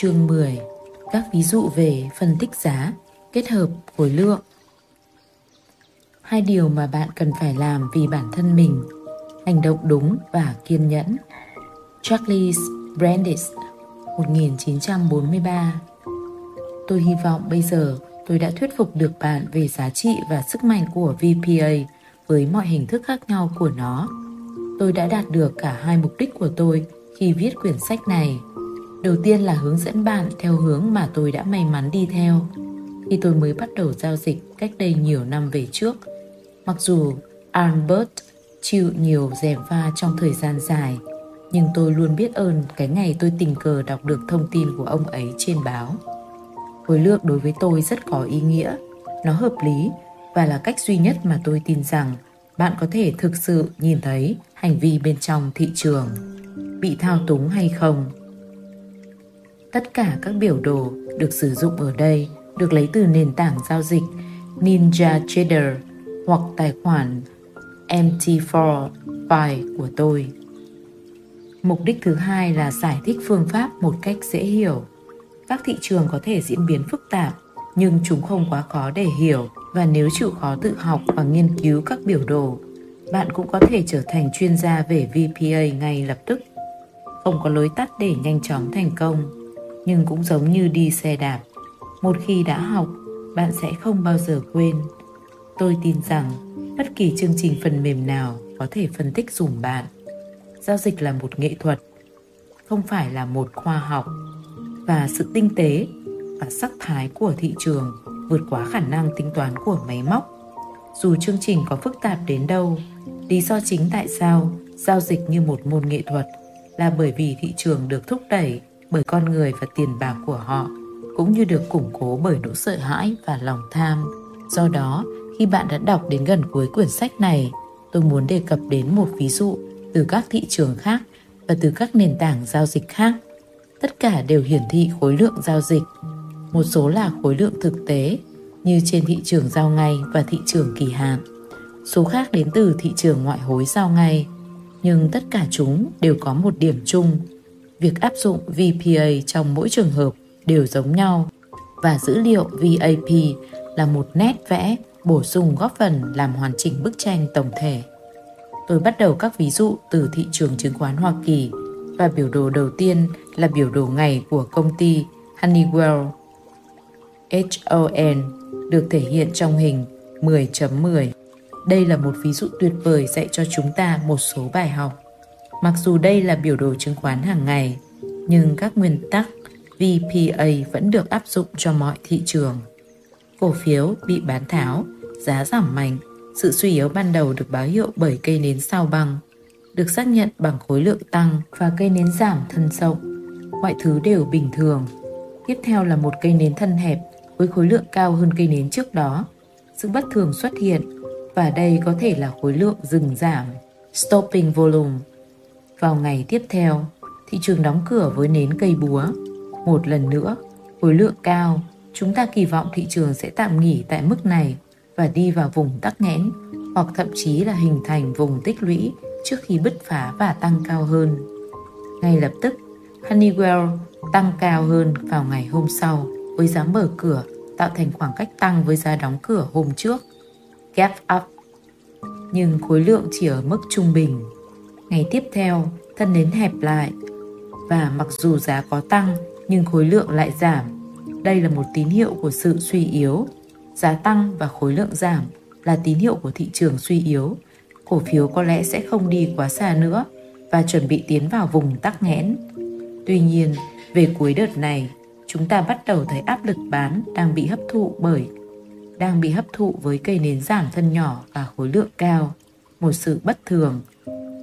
Chương 10 Các ví dụ về phân tích giá, kết hợp khối lượng Hai điều mà bạn cần phải làm vì bản thân mình, Hành động đúng và kiên nhẫn Charles Brandis 1943 Tôi hy vọng bây giờ tôi đã thuyết phục được bạn về giá trị và sức mạnh của VPA với mọi hình thức khác nhau của nó. Tôi đã đạt được cả hai mục đích của tôi khi viết quyển sách này. Đầu tiên là hướng dẫn bạn theo hướng mà tôi đã may mắn đi theo khi tôi mới bắt đầu giao dịch cách đây nhiều năm về trước. Mặc dù Albert chịu nhiều rèm pha trong thời gian dài, nhưng tôi luôn biết ơn cái ngày tôi tình cờ đọc được thông tin của ông ấy trên báo. Khối lượng đối với tôi rất có ý nghĩa, nó hợp lý và là cách duy nhất mà tôi tin rằng bạn có thể thực sự nhìn thấy hành vi bên trong thị trường bị thao túng hay không tất cả các biểu đồ được sử dụng ở đây được lấy từ nền tảng giao dịch Ninja Trader hoặc tài khoản MT4 file của tôi. Mục đích thứ hai là giải thích phương pháp một cách dễ hiểu. Các thị trường có thể diễn biến phức tạp, nhưng chúng không quá khó để hiểu và nếu chịu khó tự học và nghiên cứu các biểu đồ, bạn cũng có thể trở thành chuyên gia về VPA ngay lập tức. Không có lối tắt để nhanh chóng thành công, nhưng cũng giống như đi xe đạp. Một khi đã học, bạn sẽ không bao giờ quên. Tôi tin rằng bất kỳ chương trình phần mềm nào có thể phân tích dùm bạn. Giao dịch là một nghệ thuật, không phải là một khoa học và sự tinh tế và sắc thái của thị trường vượt quá khả năng tính toán của máy móc. Dù chương trình có phức tạp đến đâu, lý do chính tại sao giao dịch như một môn nghệ thuật là bởi vì thị trường được thúc đẩy bởi con người và tiền bạc của họ, cũng như được củng cố bởi nỗi sợ hãi và lòng tham. Do đó, khi bạn đã đọc đến gần cuối quyển sách này, tôi muốn đề cập đến một ví dụ từ các thị trường khác và từ các nền tảng giao dịch khác. Tất cả đều hiển thị khối lượng giao dịch. Một số là khối lượng thực tế như trên thị trường giao ngay và thị trường kỳ hạn. Số khác đến từ thị trường ngoại hối giao ngay, nhưng tất cả chúng đều có một điểm chung. Việc áp dụng VPA trong mỗi trường hợp đều giống nhau và dữ liệu VAP là một nét vẽ bổ sung góp phần làm hoàn chỉnh bức tranh tổng thể. Tôi bắt đầu các ví dụ từ thị trường chứng khoán Hoa Kỳ và biểu đồ đầu tiên là biểu đồ ngày của công ty Honeywell. HON được thể hiện trong hình 10.10. Đây là một ví dụ tuyệt vời dạy cho chúng ta một số bài học. Mặc dù đây là biểu đồ chứng khoán hàng ngày, nhưng các nguyên tắc VPA vẫn được áp dụng cho mọi thị trường. Cổ phiếu bị bán tháo, giá giảm mạnh, sự suy yếu ban đầu được báo hiệu bởi cây nến sao băng, được xác nhận bằng khối lượng tăng và cây nến giảm thân rộng. Mọi thứ đều bình thường. Tiếp theo là một cây nến thân hẹp với khối lượng cao hơn cây nến trước đó. Sự bất thường xuất hiện và đây có thể là khối lượng dừng giảm, stopping volume. Vào ngày tiếp theo, thị trường đóng cửa với nến cây búa. Một lần nữa, khối lượng cao, chúng ta kỳ vọng thị trường sẽ tạm nghỉ tại mức này và đi vào vùng tắc nghẽn hoặc thậm chí là hình thành vùng tích lũy trước khi bứt phá và tăng cao hơn. Ngay lập tức, Honeywell tăng cao hơn vào ngày hôm sau với giá mở cửa tạo thành khoảng cách tăng với giá đóng cửa hôm trước. Gap up. Nhưng khối lượng chỉ ở mức trung bình. Ngày tiếp theo, thân nến hẹp lại và mặc dù giá có tăng nhưng khối lượng lại giảm. Đây là một tín hiệu của sự suy yếu. Giá tăng và khối lượng giảm là tín hiệu của thị trường suy yếu. Cổ phiếu có lẽ sẽ không đi quá xa nữa và chuẩn bị tiến vào vùng tắc nghẽn. Tuy nhiên, về cuối đợt này, chúng ta bắt đầu thấy áp lực bán đang bị hấp thụ bởi đang bị hấp thụ với cây nến giảm thân nhỏ và khối lượng cao, một sự bất thường.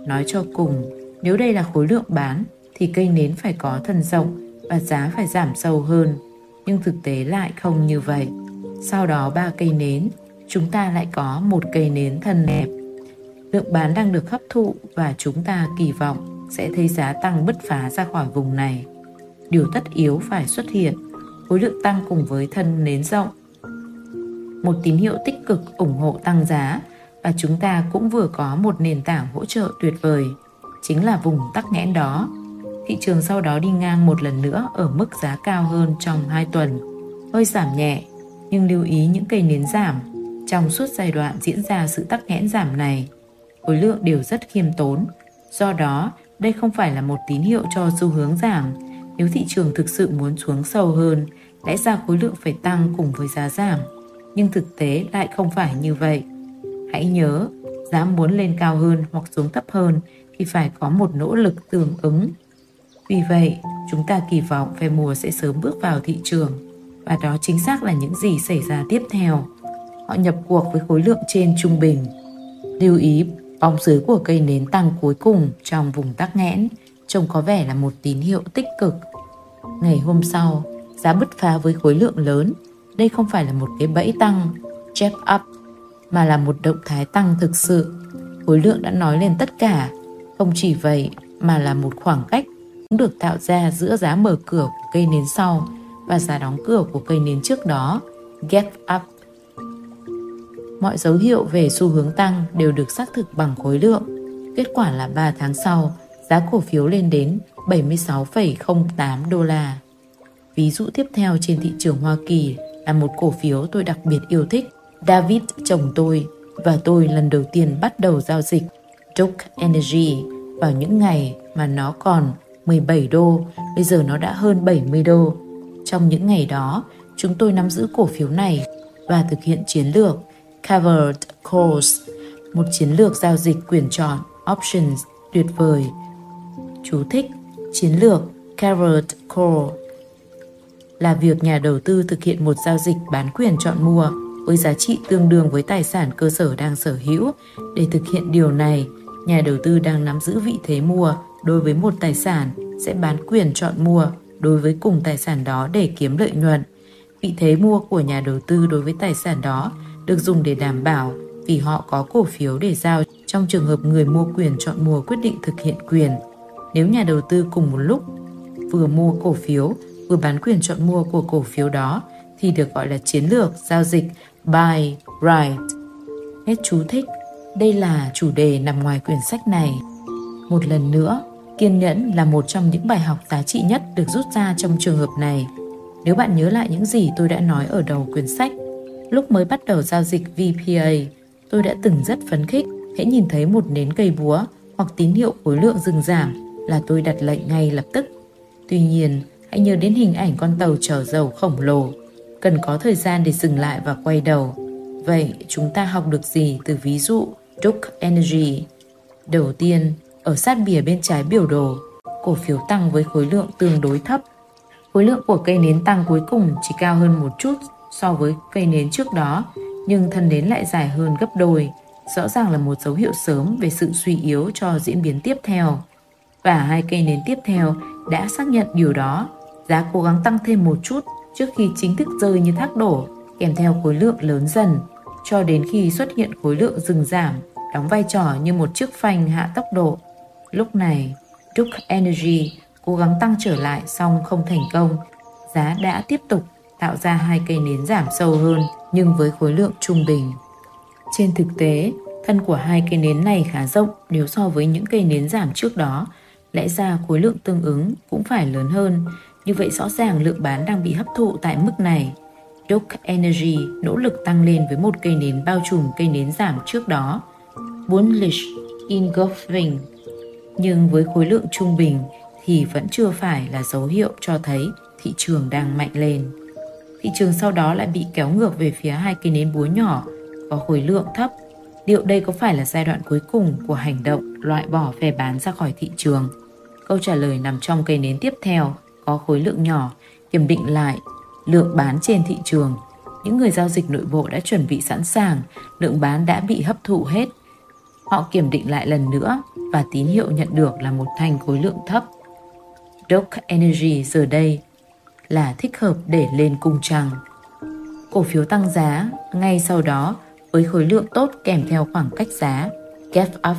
Nói cho cùng, nếu đây là khối lượng bán thì cây nến phải có thân rộng và giá phải giảm sâu hơn, nhưng thực tế lại không như vậy. Sau đó ba cây nến, chúng ta lại có một cây nến thân hẹp. Lượng bán đang được hấp thụ và chúng ta kỳ vọng sẽ thấy giá tăng bứt phá ra khỏi vùng này điều tất yếu phải xuất hiện, khối lượng tăng cùng với thân nến rộng. Một tín hiệu tích cực ủng hộ tăng giá và chúng ta cũng vừa có một nền tảng hỗ trợ tuyệt vời, chính là vùng tắc nghẽn đó. thị trường sau đó đi ngang một lần nữa ở mức giá cao hơn trong 2 tuần, hơi giảm nhẹ, nhưng lưu ý những cây nến giảm. Trong suốt giai đoạn diễn ra sự tắc nghẽn giảm này, khối lượng đều rất khiêm tốn. Do đó, đây không phải là một tín hiệu cho xu hướng giảm. Nếu thị trường thực sự muốn xuống sâu hơn, lẽ ra khối lượng phải tăng cùng với giá giảm. Nhưng thực tế lại không phải như vậy. Hãy nhớ, giá muốn lên cao hơn hoặc xuống thấp hơn thì phải có một nỗ lực tương ứng. Vì vậy, chúng ta kỳ vọng về mùa sẽ sớm bước vào thị trường và đó chính xác là những gì xảy ra tiếp theo. Họ nhập cuộc với khối lượng trên trung bình. Lưu ý, bóng dưới của cây nến tăng cuối cùng trong vùng tắc nghẽn trông có vẻ là một tín hiệu tích cực. Ngày hôm sau, giá bứt phá với khối lượng lớn. Đây không phải là một cái bẫy tăng, jab up, mà là một động thái tăng thực sự. Khối lượng đã nói lên tất cả. Không chỉ vậy, mà là một khoảng cách cũng được tạo ra giữa giá mở cửa của cây nến sau và giá đóng cửa của cây nến trước đó, gap up. Mọi dấu hiệu về xu hướng tăng đều được xác thực bằng khối lượng. Kết quả là 3 tháng sau, giá cổ phiếu lên đến 76,08 đô la. Ví dụ tiếp theo trên thị trường Hoa Kỳ là một cổ phiếu tôi đặc biệt yêu thích, David chồng tôi và tôi lần đầu tiên bắt đầu giao dịch Duke Energy vào những ngày mà nó còn 17 đô, bây giờ nó đã hơn 70 đô. Trong những ngày đó, chúng tôi nắm giữ cổ phiếu này và thực hiện chiến lược Covered Calls, một chiến lược giao dịch quyền chọn options tuyệt vời. Chú thích chiến lược Covered Call là việc nhà đầu tư thực hiện một giao dịch bán quyền chọn mua với giá trị tương đương với tài sản cơ sở đang sở hữu. Để thực hiện điều này, nhà đầu tư đang nắm giữ vị thế mua đối với một tài sản sẽ bán quyền chọn mua đối với cùng tài sản đó để kiếm lợi nhuận. Vị thế mua của nhà đầu tư đối với tài sản đó được dùng để đảm bảo vì họ có cổ phiếu để giao trong trường hợp người mua quyền chọn mua quyết định thực hiện quyền. Nếu nhà đầu tư cùng một lúc vừa mua cổ phiếu vừa bán quyền chọn mua của cổ phiếu đó thì được gọi là chiến lược giao dịch By right. Hết chú thích. Đây là chủ đề nằm ngoài quyển sách này. Một lần nữa, kiên nhẫn là một trong những bài học giá trị nhất được rút ra trong trường hợp này. Nếu bạn nhớ lại những gì tôi đã nói ở đầu quyển sách, lúc mới bắt đầu giao dịch VPA, tôi đã từng rất phấn khích hãy nhìn thấy một nến cây búa hoặc tín hiệu khối lượng dừng giảm là tôi đặt lệnh ngay lập tức. Tuy nhiên, hãy nhớ đến hình ảnh con tàu chở dầu khổng lồ, cần có thời gian để dừng lại và quay đầu. Vậy chúng ta học được gì từ ví dụ Duke Energy? Đầu tiên, ở sát bìa bên trái biểu đồ, cổ phiếu tăng với khối lượng tương đối thấp. Khối lượng của cây nến tăng cuối cùng chỉ cao hơn một chút so với cây nến trước đó, nhưng thân nến lại dài hơn gấp đôi, rõ ràng là một dấu hiệu sớm về sự suy yếu cho diễn biến tiếp theo. Và hai cây nến tiếp theo đã xác nhận điều đó, giá cố gắng tăng thêm một chút trước khi chính thức rơi như thác đổ, kèm theo khối lượng lớn dần, cho đến khi xuất hiện khối lượng dừng giảm, đóng vai trò như một chiếc phanh hạ tốc độ. Lúc này, Duke Energy cố gắng tăng trở lại song không thành công. Giá đã tiếp tục tạo ra hai cây nến giảm sâu hơn nhưng với khối lượng trung bình. Trên thực tế, thân của hai cây nến này khá rộng nếu so với những cây nến giảm trước đó. Lẽ ra khối lượng tương ứng cũng phải lớn hơn. Như vậy rõ ràng lượng bán đang bị hấp thụ tại mức này. Duke Energy nỗ lực tăng lên với một cây nến bao trùm cây nến giảm trước đó. Bullish engulfing nhưng với khối lượng trung bình thì vẫn chưa phải là dấu hiệu cho thấy thị trường đang mạnh lên. Thị trường sau đó lại bị kéo ngược về phía hai cây nến búa nhỏ, có khối lượng thấp. Liệu đây có phải là giai đoạn cuối cùng của hành động loại bỏ phe bán ra khỏi thị trường? Câu trả lời nằm trong cây nến tiếp theo có khối lượng nhỏ, kiểm định lại lượng bán trên thị trường. Những người giao dịch nội bộ đã chuẩn bị sẵn sàng, lượng bán đã bị hấp thụ hết. Họ kiểm định lại lần nữa và tín hiệu nhận được là một thanh khối lượng thấp. Doc Energy giờ đây là thích hợp để lên cung trăng. Cổ phiếu tăng giá ngay sau đó với khối lượng tốt kèm theo khoảng cách giá gap up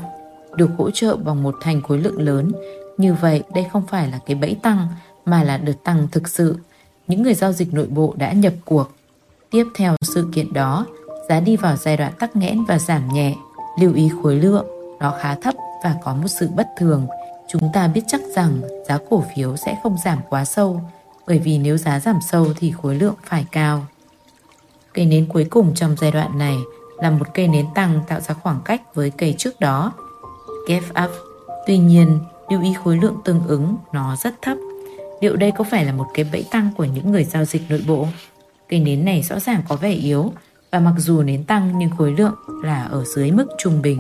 được hỗ trợ bằng một thành khối lượng lớn. Như vậy đây không phải là cái bẫy tăng mà là đợt tăng thực sự. Những người giao dịch nội bộ đã nhập cuộc. Tiếp theo sự kiện đó, giá đi vào giai đoạn tắc nghẽn và giảm nhẹ. Lưu ý khối lượng, nó khá thấp và có một sự bất thường. chúng ta biết chắc rằng giá cổ phiếu sẽ không giảm quá sâu bởi vì nếu giá giảm sâu thì khối lượng phải cao. Cây nến cuối cùng trong giai đoạn này là một cây nến tăng tạo ra khoảng cách với cây trước đó. Gap up. Tuy nhiên, lưu ý khối lượng tương ứng nó rất thấp. Liệu đây có phải là một cái bẫy tăng của những người giao dịch nội bộ? Cây nến này rõ ràng có vẻ yếu và mặc dù nến tăng nhưng khối lượng là ở dưới mức trung bình.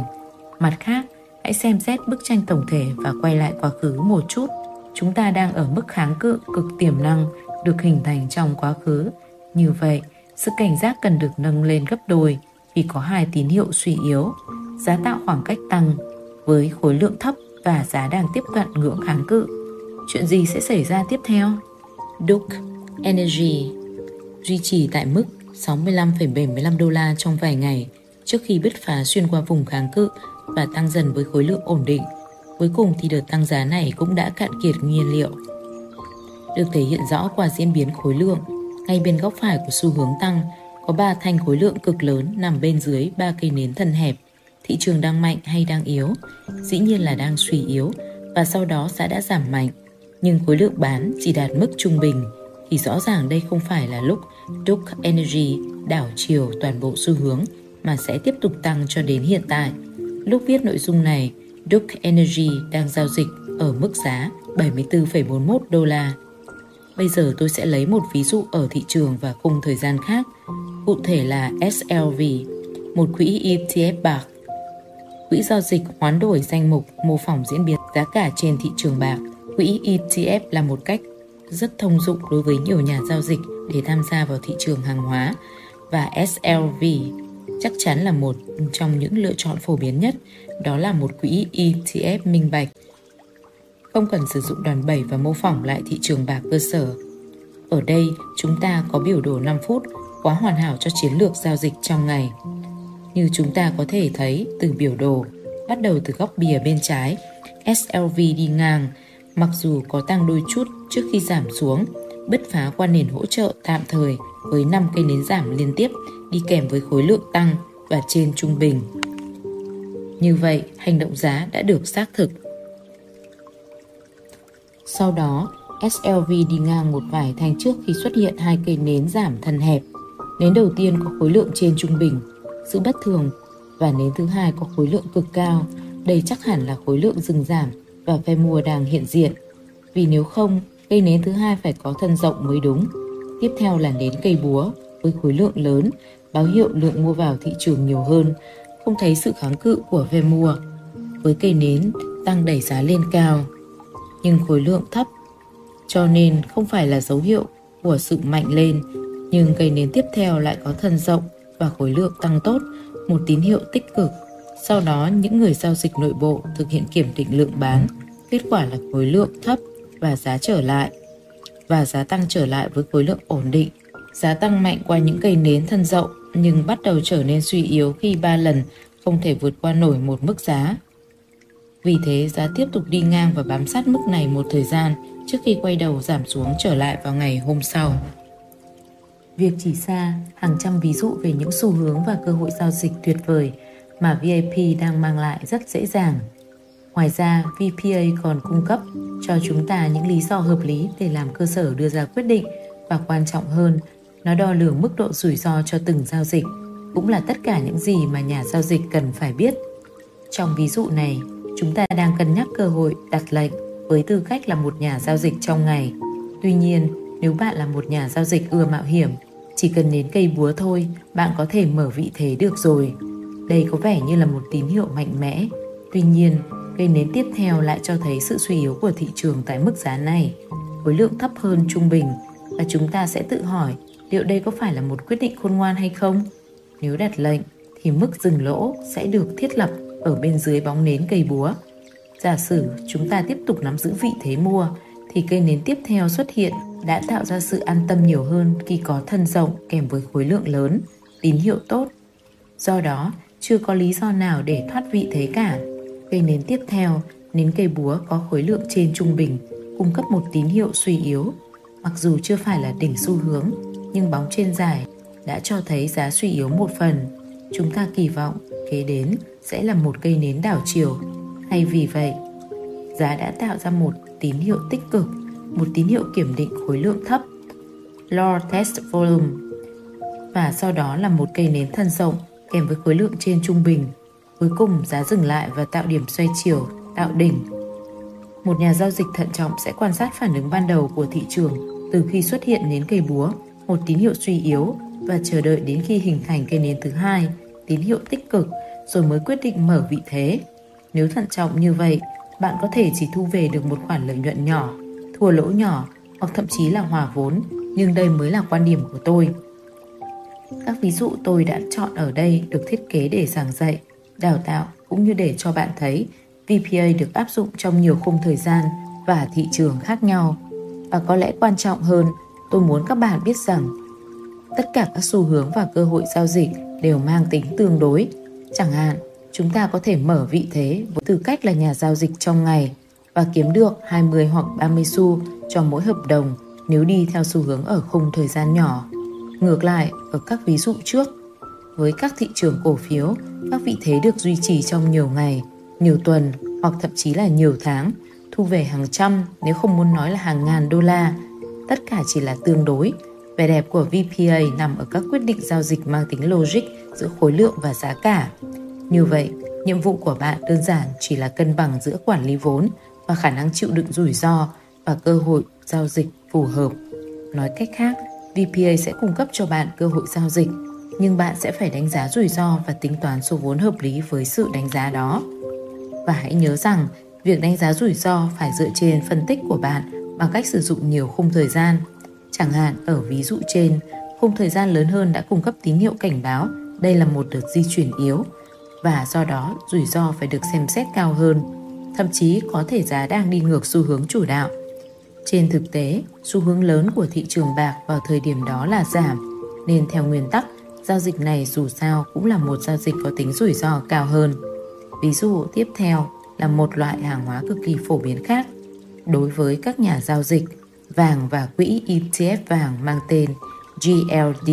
Mặt khác, hãy xem xét bức tranh tổng thể và quay lại quá khứ một chút. Chúng ta đang ở mức kháng cự cực tiềm năng được hình thành trong quá khứ. Như vậy, sự cảnh giác cần được nâng lên gấp đôi vì có hai tín hiệu suy yếu. Giá tạo khoảng cách tăng với khối lượng thấp và giá đang tiếp cận ngưỡng kháng cự. Chuyện gì sẽ xảy ra tiếp theo? Duke Energy duy trì tại mức 65,75 đô la trong vài ngày trước khi bứt phá xuyên qua vùng kháng cự và tăng dần với khối lượng ổn định. Cuối cùng thì đợt tăng giá này cũng đã cạn kiệt nhiên liệu. Được thể hiện rõ qua diễn biến khối lượng, ngay bên góc phải của xu hướng tăng có ba thanh khối lượng cực lớn nằm bên dưới ba cây nến thân hẹp. Thị trường đang mạnh hay đang yếu? Dĩ nhiên là đang suy yếu và sau đó sẽ đã giảm mạnh. Nhưng khối lượng bán chỉ đạt mức trung bình thì rõ ràng đây không phải là lúc Duke Energy đảo chiều toàn bộ xu hướng mà sẽ tiếp tục tăng cho đến hiện tại. Lúc viết nội dung này, Duke Energy đang giao dịch ở mức giá 74,41 đô la. Bây giờ tôi sẽ lấy một ví dụ ở thị trường và khung thời gian khác, cụ thể là SLV, một quỹ ETF bạc. Quỹ giao dịch hoán đổi danh mục mô phỏng diễn biến giá cả trên thị trường bạc. Quỹ ETF là một cách rất thông dụng đối với nhiều nhà giao dịch để tham gia vào thị trường hàng hóa và SLV chắc chắn là một trong những lựa chọn phổ biến nhất, đó là một quỹ ETF minh bạch. Không cần sử dụng đòn bẩy và mô phỏng lại thị trường bạc cơ sở. Ở đây, chúng ta có biểu đồ 5 phút quá hoàn hảo cho chiến lược giao dịch trong ngày. Như chúng ta có thể thấy từ biểu đồ, bắt đầu từ góc bìa bên trái, SLV đi ngang, mặc dù có tăng đôi chút trước khi giảm xuống, bứt phá qua nền hỗ trợ tạm thời với 5 cây nến giảm liên tiếp đi kèm với khối lượng tăng và trên trung bình. Như vậy, hành động giá đã được xác thực. Sau đó, SLV đi ngang một vài thanh trước khi xuất hiện hai cây nến giảm thân hẹp. Nến đầu tiên có khối lượng trên trung bình, sự bất thường và nến thứ hai có khối lượng cực cao. Đây chắc hẳn là khối lượng dừng giảm và phe mua đang hiện diện. Vì nếu không, cây nến thứ hai phải có thân rộng mới đúng. Tiếp theo là nến cây búa với khối lượng lớn, báo hiệu lượng mua vào thị trường nhiều hơn, không thấy sự kháng cự của phe mua. Với cây nến tăng đẩy giá lên cao, nhưng khối lượng thấp, cho nên không phải là dấu hiệu của sự mạnh lên, nhưng cây nến tiếp theo lại có thân rộng và khối lượng tăng tốt, một tín hiệu tích cực. Sau đó, những người giao dịch nội bộ thực hiện kiểm định lượng bán, kết quả là khối lượng thấp và giá trở lại và giá tăng trở lại với khối lượng ổn định. Giá tăng mạnh qua những cây nến thân rộng nhưng bắt đầu trở nên suy yếu khi ba lần không thể vượt qua nổi một mức giá. Vì thế giá tiếp tục đi ngang và bám sát mức này một thời gian trước khi quay đầu giảm xuống trở lại vào ngày hôm sau. Việc chỉ ra hàng trăm ví dụ về những xu hướng và cơ hội giao dịch tuyệt vời mà VIP đang mang lại rất dễ dàng Ngoài ra, VPA còn cung cấp cho chúng ta những lý do hợp lý để làm cơ sở đưa ra quyết định và quan trọng hơn, nó đo lường mức độ rủi ro cho từng giao dịch, cũng là tất cả những gì mà nhà giao dịch cần phải biết. Trong ví dụ này, chúng ta đang cân nhắc cơ hội đặt lệnh với tư cách là một nhà giao dịch trong ngày. Tuy nhiên, nếu bạn là một nhà giao dịch ưa mạo hiểm, chỉ cần đến cây búa thôi, bạn có thể mở vị thế được rồi. Đây có vẻ như là một tín hiệu mạnh mẽ. Tuy nhiên, Cây nến tiếp theo lại cho thấy sự suy yếu của thị trường tại mức giá này, khối lượng thấp hơn trung bình và chúng ta sẽ tự hỏi liệu đây có phải là một quyết định khôn ngoan hay không? Nếu đặt lệnh thì mức dừng lỗ sẽ được thiết lập ở bên dưới bóng nến cây búa. Giả sử chúng ta tiếp tục nắm giữ vị thế mua thì cây nến tiếp theo xuất hiện đã tạo ra sự an tâm nhiều hơn khi có thân rộng kèm với khối lượng lớn, tín hiệu tốt. Do đó, chưa có lý do nào để thoát vị thế cả. Cây nến tiếp theo, nến cây búa có khối lượng trên trung bình, cung cấp một tín hiệu suy yếu. Mặc dù chưa phải là đỉnh xu hướng, nhưng bóng trên dài đã cho thấy giá suy yếu một phần. Chúng ta kỳ vọng kế đến sẽ là một cây nến đảo chiều. Hay vì vậy, giá đã tạo ra một tín hiệu tích cực, một tín hiệu kiểm định khối lượng thấp, low test volume, và sau đó là một cây nến thân rộng kèm với khối lượng trên trung bình. Cuối cùng giá dừng lại và tạo điểm xoay chiều, tạo đỉnh. Một nhà giao dịch thận trọng sẽ quan sát phản ứng ban đầu của thị trường từ khi xuất hiện nến cây búa, một tín hiệu suy yếu và chờ đợi đến khi hình thành cây nến thứ hai, tín hiệu tích cực rồi mới quyết định mở vị thế. Nếu thận trọng như vậy, bạn có thể chỉ thu về được một khoản lợi nhuận nhỏ, thua lỗ nhỏ hoặc thậm chí là hòa vốn, nhưng đây mới là quan điểm của tôi. Các ví dụ tôi đã chọn ở đây được thiết kế để giảng dạy, đào tạo cũng như để cho bạn thấy VPA được áp dụng trong nhiều khung thời gian và thị trường khác nhau. Và có lẽ quan trọng hơn, tôi muốn các bạn biết rằng tất cả các xu hướng và cơ hội giao dịch đều mang tính tương đối. Chẳng hạn, chúng ta có thể mở vị thế với tư cách là nhà giao dịch trong ngày và kiếm được 20 hoặc 30 xu cho mỗi hợp đồng nếu đi theo xu hướng ở khung thời gian nhỏ. Ngược lại, ở các ví dụ trước, với các thị trường cổ phiếu, các vị thế được duy trì trong nhiều ngày, nhiều tuần hoặc thậm chí là nhiều tháng, thu về hàng trăm nếu không muốn nói là hàng ngàn đô la. Tất cả chỉ là tương đối. Vẻ đẹp của VPA nằm ở các quyết định giao dịch mang tính logic giữa khối lượng và giá cả. Như vậy, nhiệm vụ của bạn đơn giản chỉ là cân bằng giữa quản lý vốn và khả năng chịu đựng rủi ro và cơ hội giao dịch phù hợp. Nói cách khác, VPA sẽ cung cấp cho bạn cơ hội giao dịch, nhưng bạn sẽ phải đánh giá rủi ro và tính toán số vốn hợp lý với sự đánh giá đó. Và hãy nhớ rằng, việc đánh giá rủi ro phải dựa trên phân tích của bạn bằng cách sử dụng nhiều khung thời gian. Chẳng hạn ở ví dụ trên, khung thời gian lớn hơn đã cung cấp tín hiệu cảnh báo đây là một đợt di chuyển yếu và do đó rủi ro phải được xem xét cao hơn. Thậm chí có thể giá đang đi ngược xu hướng chủ đạo trên thực tế, xu hướng lớn của thị trường bạc vào thời điểm đó là giảm, nên theo nguyên tắc, giao dịch này dù sao cũng là một giao dịch có tính rủi ro cao hơn. Ví dụ tiếp theo là một loại hàng hóa cực kỳ phổ biến khác. Đối với các nhà giao dịch, vàng và quỹ ETF vàng mang tên GLD.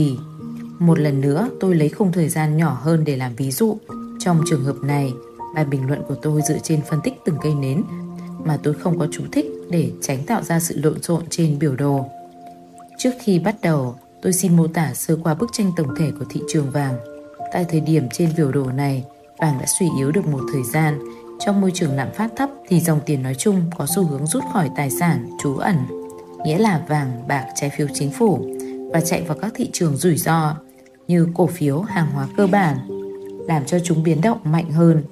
Một lần nữa, tôi lấy khung thời gian nhỏ hơn để làm ví dụ. Trong trường hợp này, bài bình luận của tôi dựa trên phân tích từng cây nến mà tôi không có chú thích để tránh tạo ra sự lộn xộn trên biểu đồ. Trước khi bắt đầu, tôi xin mô tả sơ qua bức tranh tổng thể của thị trường vàng. Tại thời điểm trên biểu đồ này, vàng đã suy yếu được một thời gian. Trong môi trường lạm phát thấp thì dòng tiền nói chung có xu hướng rút khỏi tài sản trú ẩn, nghĩa là vàng, bạc, trái phiếu chính phủ và chạy vào các thị trường rủi ro như cổ phiếu, hàng hóa cơ bản, làm cho chúng biến động mạnh hơn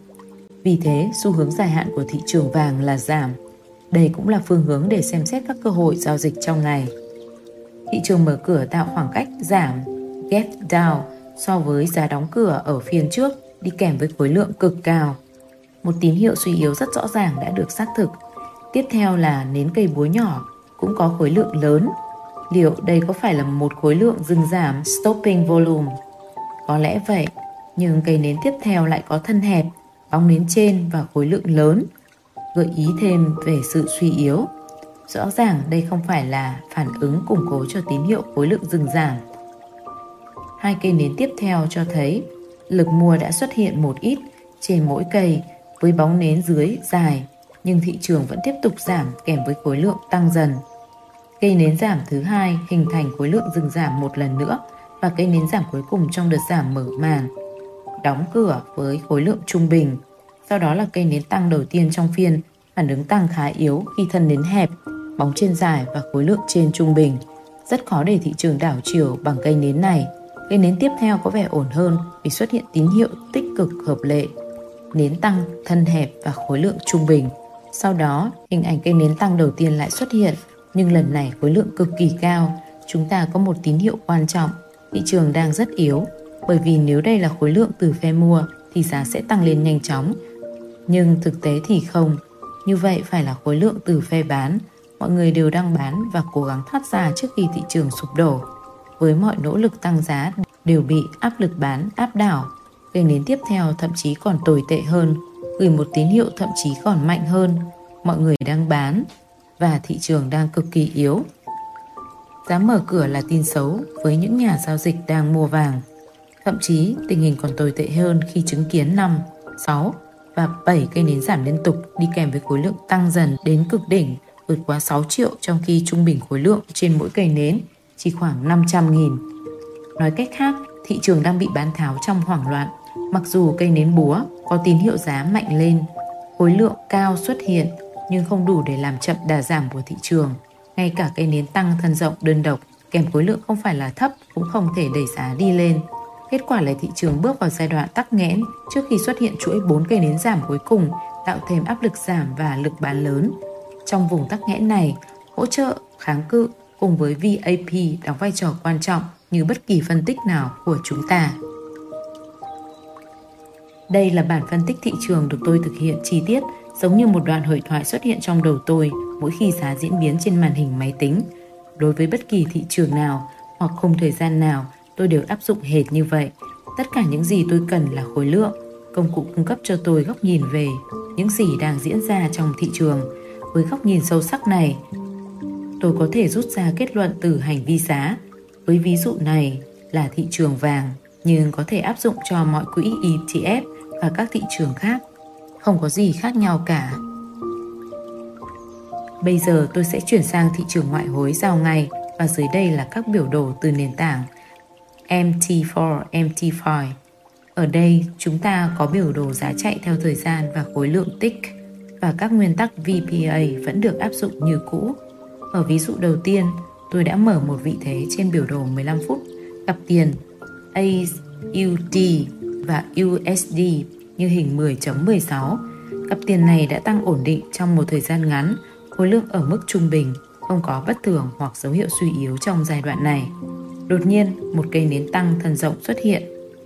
vì thế, xu hướng dài hạn của thị trường vàng là giảm. Đây cũng là phương hướng để xem xét các cơ hội giao dịch trong ngày. Thị trường mở cửa tạo khoảng cách giảm get down so với giá đóng cửa ở phiên trước đi kèm với khối lượng cực cao. Một tín hiệu suy yếu rất rõ ràng đã được xác thực. Tiếp theo là nến cây búa nhỏ cũng có khối lượng lớn. Liệu đây có phải là một khối lượng dừng giảm stopping volume? Có lẽ vậy, nhưng cây nến tiếp theo lại có thân hẹp bóng nến trên và khối lượng lớn, gợi ý thêm về sự suy yếu. Rõ ràng đây không phải là phản ứng củng cố cho tín hiệu khối lượng dừng giảm. Hai cây nến tiếp theo cho thấy, lực mua đã xuất hiện một ít trên mỗi cây với bóng nến dưới dài, nhưng thị trường vẫn tiếp tục giảm kèm với khối lượng tăng dần. Cây nến giảm thứ hai hình thành khối lượng dừng giảm một lần nữa và cây nến giảm cuối cùng trong đợt giảm mở màn, đóng cửa với khối lượng trung bình. Sau đó là cây nến tăng đầu tiên trong phiên, phản ứng tăng khá yếu khi thân nến hẹp, bóng trên dài và khối lượng trên trung bình. Rất khó để thị trường đảo chiều bằng cây nến này. Cây nến tiếp theo có vẻ ổn hơn vì xuất hiện tín hiệu tích cực hợp lệ. Nến tăng, thân hẹp và khối lượng trung bình. Sau đó, hình ảnh cây nến tăng đầu tiên lại xuất hiện, nhưng lần này khối lượng cực kỳ cao. Chúng ta có một tín hiệu quan trọng, thị trường đang rất yếu bởi vì nếu đây là khối lượng từ phe mua thì giá sẽ tăng lên nhanh chóng. Nhưng thực tế thì không, như vậy phải là khối lượng từ phe bán, mọi người đều đang bán và cố gắng thoát ra trước khi thị trường sụp đổ. Với mọi nỗ lực tăng giá đều bị áp lực bán áp đảo, Kênh đến tiếp theo thậm chí còn tồi tệ hơn, gửi một tín hiệu thậm chí còn mạnh hơn, mọi người đang bán và thị trường đang cực kỳ yếu. Giá mở cửa là tin xấu với những nhà giao dịch đang mua vàng. Thậm chí tình hình còn tồi tệ hơn khi chứng kiến 5, 6 và 7 cây nến giảm liên tục đi kèm với khối lượng tăng dần đến cực đỉnh vượt quá 6 triệu trong khi trung bình khối lượng trên mỗi cây nến chỉ khoảng 500.000. Nói cách khác, thị trường đang bị bán tháo trong hoảng loạn. Mặc dù cây nến búa có tín hiệu giá mạnh lên, khối lượng cao xuất hiện nhưng không đủ để làm chậm đà giảm của thị trường. Ngay cả cây nến tăng thân rộng đơn độc kèm khối lượng không phải là thấp cũng không thể đẩy giá đi lên. Kết quả là thị trường bước vào giai đoạn tắc nghẽn trước khi xuất hiện chuỗi 4 cây nến giảm cuối cùng tạo thêm áp lực giảm và lực bán lớn. Trong vùng tắc nghẽn này, hỗ trợ, kháng cự cùng với VAP đóng vai trò quan trọng như bất kỳ phân tích nào của chúng ta. Đây là bản phân tích thị trường được tôi thực hiện chi tiết giống như một đoạn hội thoại xuất hiện trong đầu tôi mỗi khi giá diễn biến trên màn hình máy tính. Đối với bất kỳ thị trường nào hoặc khung thời gian nào, tôi đều áp dụng hệt như vậy. Tất cả những gì tôi cần là khối lượng, công cụ cung cấp cho tôi góc nhìn về những gì đang diễn ra trong thị trường. Với góc nhìn sâu sắc này, tôi có thể rút ra kết luận từ hành vi giá. Với ví dụ này là thị trường vàng, nhưng có thể áp dụng cho mọi quỹ ETF và các thị trường khác. Không có gì khác nhau cả. Bây giờ tôi sẽ chuyển sang thị trường ngoại hối giao ngày và dưới đây là các biểu đồ từ nền tảng MT4, MT5. Ở đây chúng ta có biểu đồ giá chạy theo thời gian và khối lượng tích và các nguyên tắc VPA vẫn được áp dụng như cũ. Ở ví dụ đầu tiên, tôi đã mở một vị thế trên biểu đồ 15 phút cặp tiền AUD và USD như hình 10.16. Cặp tiền này đã tăng ổn định trong một thời gian ngắn, khối lượng ở mức trung bình, không có bất thường hoặc dấu hiệu suy yếu trong giai đoạn này. Đột nhiên, một cây nến tăng thân rộng xuất hiện,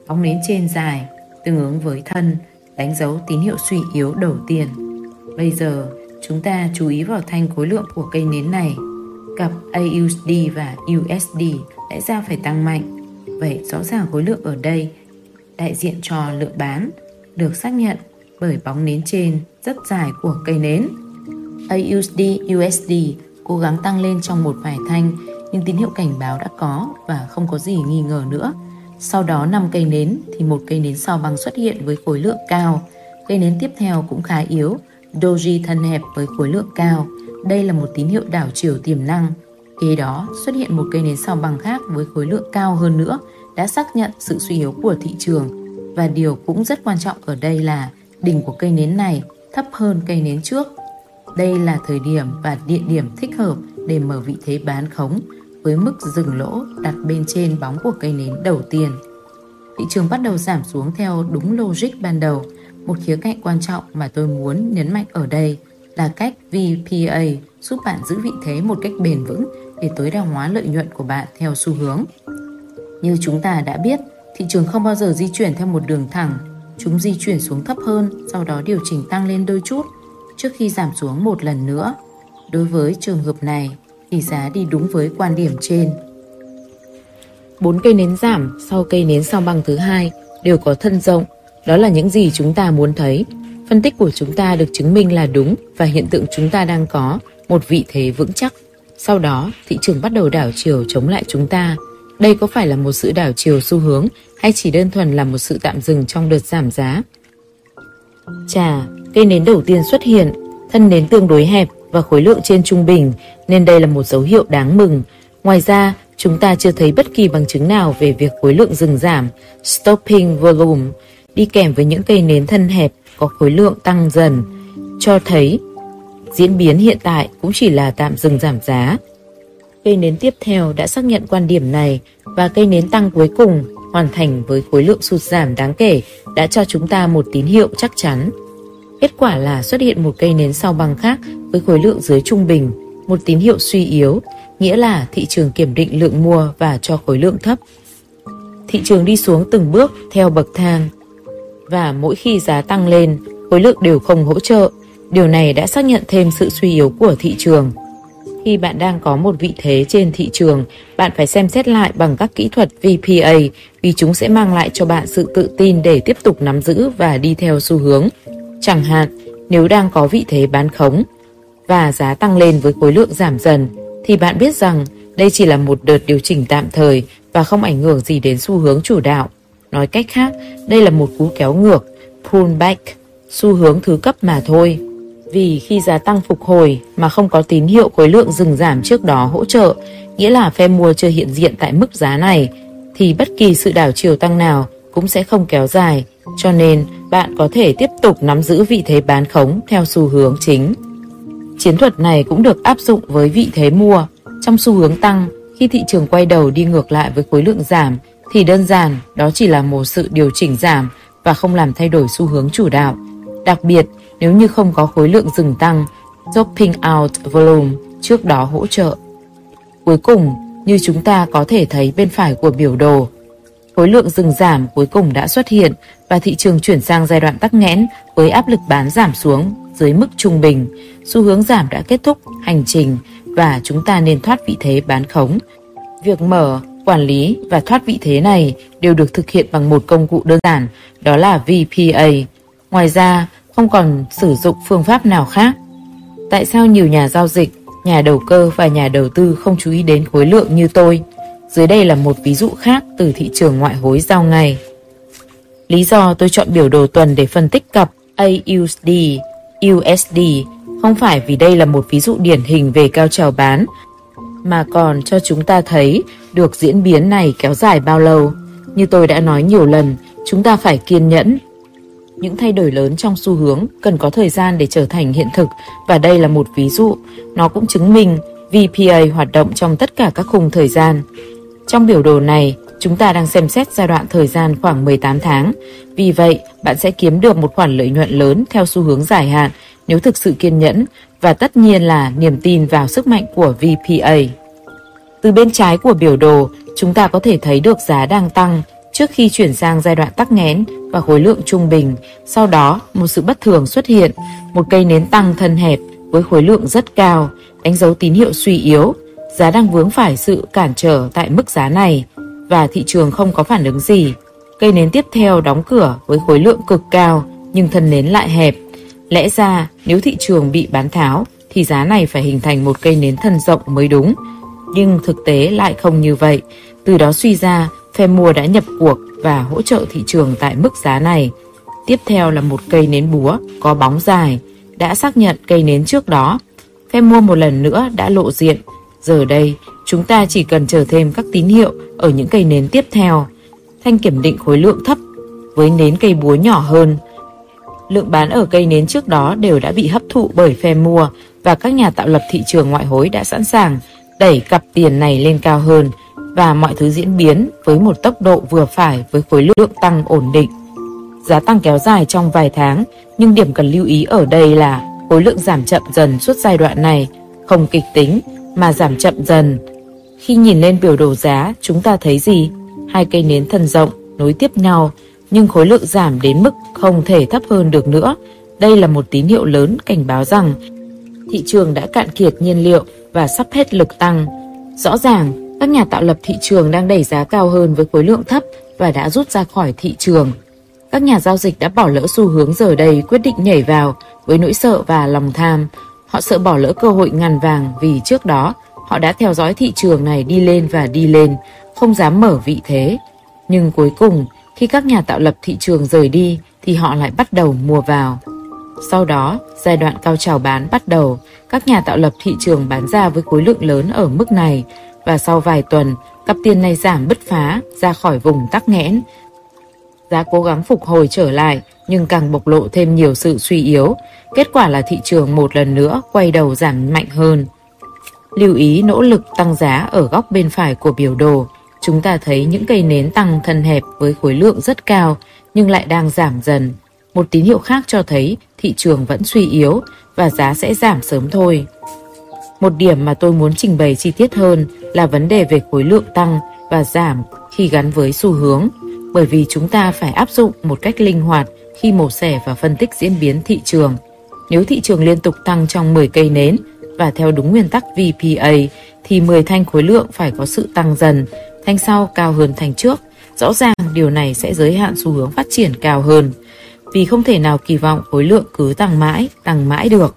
bóng nến trên dài, tương ứng với thân, đánh dấu tín hiệu suy yếu đầu tiên. Bây giờ, chúng ta chú ý vào thanh khối lượng của cây nến này. Cặp AUD và USD lẽ ra phải tăng mạnh. Vậy rõ ràng khối lượng ở đây đại diện cho lượng bán được xác nhận bởi bóng nến trên rất dài của cây nến. AUD USD cố gắng tăng lên trong một vài thanh nhưng tín hiệu cảnh báo đã có và không có gì nghi ngờ nữa. Sau đó 5 cây nến thì một cây nến sao băng xuất hiện với khối lượng cao. Cây nến tiếp theo cũng khá yếu, doji thân hẹp với khối lượng cao. Đây là một tín hiệu đảo chiều tiềm năng. Kế đó xuất hiện một cây nến sao băng khác với khối lượng cao hơn nữa đã xác nhận sự suy yếu của thị trường. Và điều cũng rất quan trọng ở đây là đỉnh của cây nến này thấp hơn cây nến trước. Đây là thời điểm và địa điểm thích hợp để mở vị thế bán khống với mức dừng lỗ đặt bên trên bóng của cây nến đầu tiên. Thị trường bắt đầu giảm xuống theo đúng logic ban đầu. Một khía cạnh quan trọng mà tôi muốn nhấn mạnh ở đây là cách VPA giúp bạn giữ vị thế một cách bền vững để tối đa hóa lợi nhuận của bạn theo xu hướng. Như chúng ta đã biết, thị trường không bao giờ di chuyển theo một đường thẳng. Chúng di chuyển xuống thấp hơn, sau đó điều chỉnh tăng lên đôi chút trước khi giảm xuống một lần nữa. Đối với trường hợp này, tỷ giá đi đúng với quan điểm trên. Bốn cây nến giảm sau cây nến sao băng thứ hai đều có thân rộng. Đó là những gì chúng ta muốn thấy. Phân tích của chúng ta được chứng minh là đúng và hiện tượng chúng ta đang có một vị thế vững chắc. Sau đó, thị trường bắt đầu đảo chiều chống lại chúng ta. Đây có phải là một sự đảo chiều xu hướng hay chỉ đơn thuần là một sự tạm dừng trong đợt giảm giá? Chà, cây nến đầu tiên xuất hiện, thân nến tương đối hẹp và khối lượng trên trung bình nên đây là một dấu hiệu đáng mừng. Ngoài ra, chúng ta chưa thấy bất kỳ bằng chứng nào về việc khối lượng dừng giảm, stopping volume, đi kèm với những cây nến thân hẹp có khối lượng tăng dần, cho thấy diễn biến hiện tại cũng chỉ là tạm dừng giảm giá. Cây nến tiếp theo đã xác nhận quan điểm này và cây nến tăng cuối cùng hoàn thành với khối lượng sụt giảm đáng kể đã cho chúng ta một tín hiệu chắc chắn. Kết quả là xuất hiện một cây nến sau bằng khác với khối lượng dưới trung bình, một tín hiệu suy yếu, nghĩa là thị trường kiểm định lượng mua và cho khối lượng thấp. Thị trường đi xuống từng bước theo bậc thang và mỗi khi giá tăng lên, khối lượng đều không hỗ trợ. Điều này đã xác nhận thêm sự suy yếu của thị trường. Khi bạn đang có một vị thế trên thị trường, bạn phải xem xét lại bằng các kỹ thuật VPA vì chúng sẽ mang lại cho bạn sự tự tin để tiếp tục nắm giữ và đi theo xu hướng. Chẳng hạn, nếu đang có vị thế bán khống và giá tăng lên với khối lượng giảm dần, thì bạn biết rằng đây chỉ là một đợt điều chỉnh tạm thời và không ảnh hưởng gì đến xu hướng chủ đạo. Nói cách khác, đây là một cú kéo ngược, pullback, xu hướng thứ cấp mà thôi. Vì khi giá tăng phục hồi mà không có tín hiệu khối lượng dừng giảm trước đó hỗ trợ, nghĩa là phe mua chưa hiện diện tại mức giá này, thì bất kỳ sự đảo chiều tăng nào cũng sẽ không kéo dài, cho nên bạn có thể tiếp tục nắm giữ vị thế bán khống theo xu hướng chính. Chiến thuật này cũng được áp dụng với vị thế mua. Trong xu hướng tăng, khi thị trường quay đầu đi ngược lại với khối lượng giảm, thì đơn giản đó chỉ là một sự điều chỉnh giảm và không làm thay đổi xu hướng chủ đạo. Đặc biệt, nếu như không có khối lượng dừng tăng, topping out volume trước đó hỗ trợ. Cuối cùng, như chúng ta có thể thấy bên phải của biểu đồ, khối lượng dừng giảm cuối cùng đã xuất hiện và thị trường chuyển sang giai đoạn tắc nghẽn với áp lực bán giảm xuống dưới mức trung bình. Xu hướng giảm đã kết thúc hành trình và chúng ta nên thoát vị thế bán khống. Việc mở, quản lý và thoát vị thế này đều được thực hiện bằng một công cụ đơn giản, đó là VPA. Ngoài ra, không còn sử dụng phương pháp nào khác. Tại sao nhiều nhà giao dịch, nhà đầu cơ và nhà đầu tư không chú ý đến khối lượng như tôi? Dưới đây là một ví dụ khác từ thị trường ngoại hối giao ngày. Lý do tôi chọn biểu đồ tuần để phân tích cặp AUSD, USD không phải vì đây là một ví dụ điển hình về cao trào bán, mà còn cho chúng ta thấy được diễn biến này kéo dài bao lâu. Như tôi đã nói nhiều lần, chúng ta phải kiên nhẫn. Những thay đổi lớn trong xu hướng cần có thời gian để trở thành hiện thực và đây là một ví dụ. Nó cũng chứng minh VPA hoạt động trong tất cả các khung thời gian. Trong biểu đồ này, chúng ta đang xem xét giai đoạn thời gian khoảng 18 tháng. Vì vậy, bạn sẽ kiếm được một khoản lợi nhuận lớn theo xu hướng dài hạn nếu thực sự kiên nhẫn và tất nhiên là niềm tin vào sức mạnh của VPA. Từ bên trái của biểu đồ, chúng ta có thể thấy được giá đang tăng trước khi chuyển sang giai đoạn tắc nghẽn và khối lượng trung bình. Sau đó, một sự bất thường xuất hiện, một cây nến tăng thân hẹp với khối lượng rất cao, đánh dấu tín hiệu suy yếu. Giá đang vướng phải sự cản trở tại mức giá này và thị trường không có phản ứng gì. Cây nến tiếp theo đóng cửa với khối lượng cực cao nhưng thân nến lại hẹp. Lẽ ra nếu thị trường bị bán tháo thì giá này phải hình thành một cây nến thân rộng mới đúng. Nhưng thực tế lại không như vậy. Từ đó suy ra phe mua đã nhập cuộc và hỗ trợ thị trường tại mức giá này. Tiếp theo là một cây nến búa có bóng dài, đã xác nhận cây nến trước đó. Phe mua một lần nữa đã lộ diện. Giờ đây, chúng ta chỉ cần chờ thêm các tín hiệu ở những cây nến tiếp theo. Thanh kiểm định khối lượng thấp với nến cây búa nhỏ hơn. Lượng bán ở cây nến trước đó đều đã bị hấp thụ bởi phe mua và các nhà tạo lập thị trường ngoại hối đã sẵn sàng đẩy cặp tiền này lên cao hơn và mọi thứ diễn biến với một tốc độ vừa phải với khối lượng tăng ổn định. Giá tăng kéo dài trong vài tháng, nhưng điểm cần lưu ý ở đây là khối lượng giảm chậm dần suốt giai đoạn này, không kịch tính mà giảm chậm dần. Khi nhìn lên biểu đồ giá, chúng ta thấy gì? Hai cây nến thần rộng nối tiếp nhau, nhưng khối lượng giảm đến mức không thể thấp hơn được nữa. Đây là một tín hiệu lớn cảnh báo rằng thị trường đã cạn kiệt nhiên liệu và sắp hết lực tăng. Rõ ràng, các nhà tạo lập thị trường đang đẩy giá cao hơn với khối lượng thấp và đã rút ra khỏi thị trường. Các nhà giao dịch đã bỏ lỡ xu hướng giờ đây quyết định nhảy vào với nỗi sợ và lòng tham. Họ sợ bỏ lỡ cơ hội ngàn vàng vì trước đó họ đã theo dõi thị trường này đi lên và đi lên, không dám mở vị thế. Nhưng cuối cùng, khi các nhà tạo lập thị trường rời đi thì họ lại bắt đầu mua vào. Sau đó, giai đoạn cao trào bán bắt đầu, các nhà tạo lập thị trường bán ra với khối lượng lớn ở mức này và sau vài tuần, cặp tiền này giảm bứt phá ra khỏi vùng tắc nghẽn. Giá cố gắng phục hồi trở lại nhưng càng bộc lộ thêm nhiều sự suy yếu. Kết quả là thị trường một lần nữa quay đầu giảm mạnh hơn. Lưu ý nỗ lực tăng giá ở góc bên phải của biểu đồ. Chúng ta thấy những cây nến tăng thân hẹp với khối lượng rất cao nhưng lại đang giảm dần. Một tín hiệu khác cho thấy thị trường vẫn suy yếu và giá sẽ giảm sớm thôi. Một điểm mà tôi muốn trình bày chi tiết hơn là vấn đề về khối lượng tăng và giảm khi gắn với xu hướng, bởi vì chúng ta phải áp dụng một cách linh hoạt khi mổ xẻ và phân tích diễn biến thị trường. Nếu thị trường liên tục tăng trong 10 cây nến và theo đúng nguyên tắc VPA thì 10 thanh khối lượng phải có sự tăng dần, thanh sau cao hơn thanh trước. Rõ ràng điều này sẽ giới hạn xu hướng phát triển cao hơn vì không thể nào kỳ vọng khối lượng cứ tăng mãi, tăng mãi được.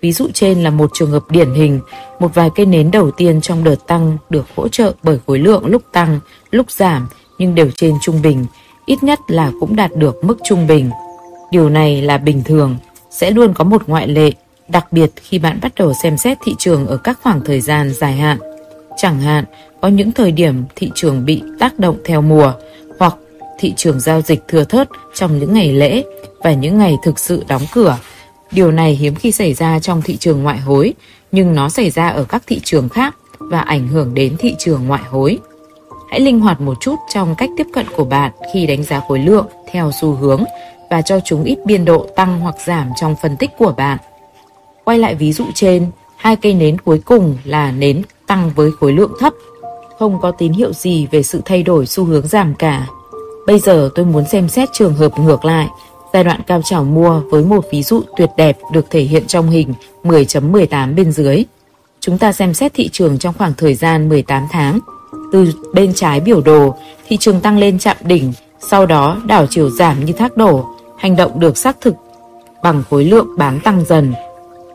Ví dụ trên là một trường hợp điển hình, một vài cây nến đầu tiên trong đợt tăng được hỗ trợ bởi khối lượng lúc tăng, lúc giảm nhưng đều trên trung bình, ít nhất là cũng đạt được mức trung bình. Điều này là bình thường, sẽ luôn có một ngoại lệ, đặc biệt khi bạn bắt đầu xem xét thị trường ở các khoảng thời gian dài hạn. Chẳng hạn, có những thời điểm thị trường bị tác động theo mùa hoặc thị trường giao dịch thưa thớt trong những ngày lễ và những ngày thực sự đóng cửa. Điều này hiếm khi xảy ra trong thị trường ngoại hối, nhưng nó xảy ra ở các thị trường khác và ảnh hưởng đến thị trường ngoại hối. Hãy linh hoạt một chút trong cách tiếp cận của bạn khi đánh giá khối lượng theo xu hướng và cho chúng ít biên độ tăng hoặc giảm trong phân tích của bạn. Quay lại ví dụ trên, hai cây nến cuối cùng là nến tăng với khối lượng thấp, không có tín hiệu gì về sự thay đổi xu hướng giảm cả. Bây giờ tôi muốn xem xét trường hợp ngược lại, giai đoạn cao trào mua với một ví dụ tuyệt đẹp được thể hiện trong hình 10.18 bên dưới. Chúng ta xem xét thị trường trong khoảng thời gian 18 tháng. Từ bên trái biểu đồ, thị trường tăng lên chạm đỉnh, sau đó đảo chiều giảm như thác đổ, hành động được xác thực bằng khối lượng bán tăng dần.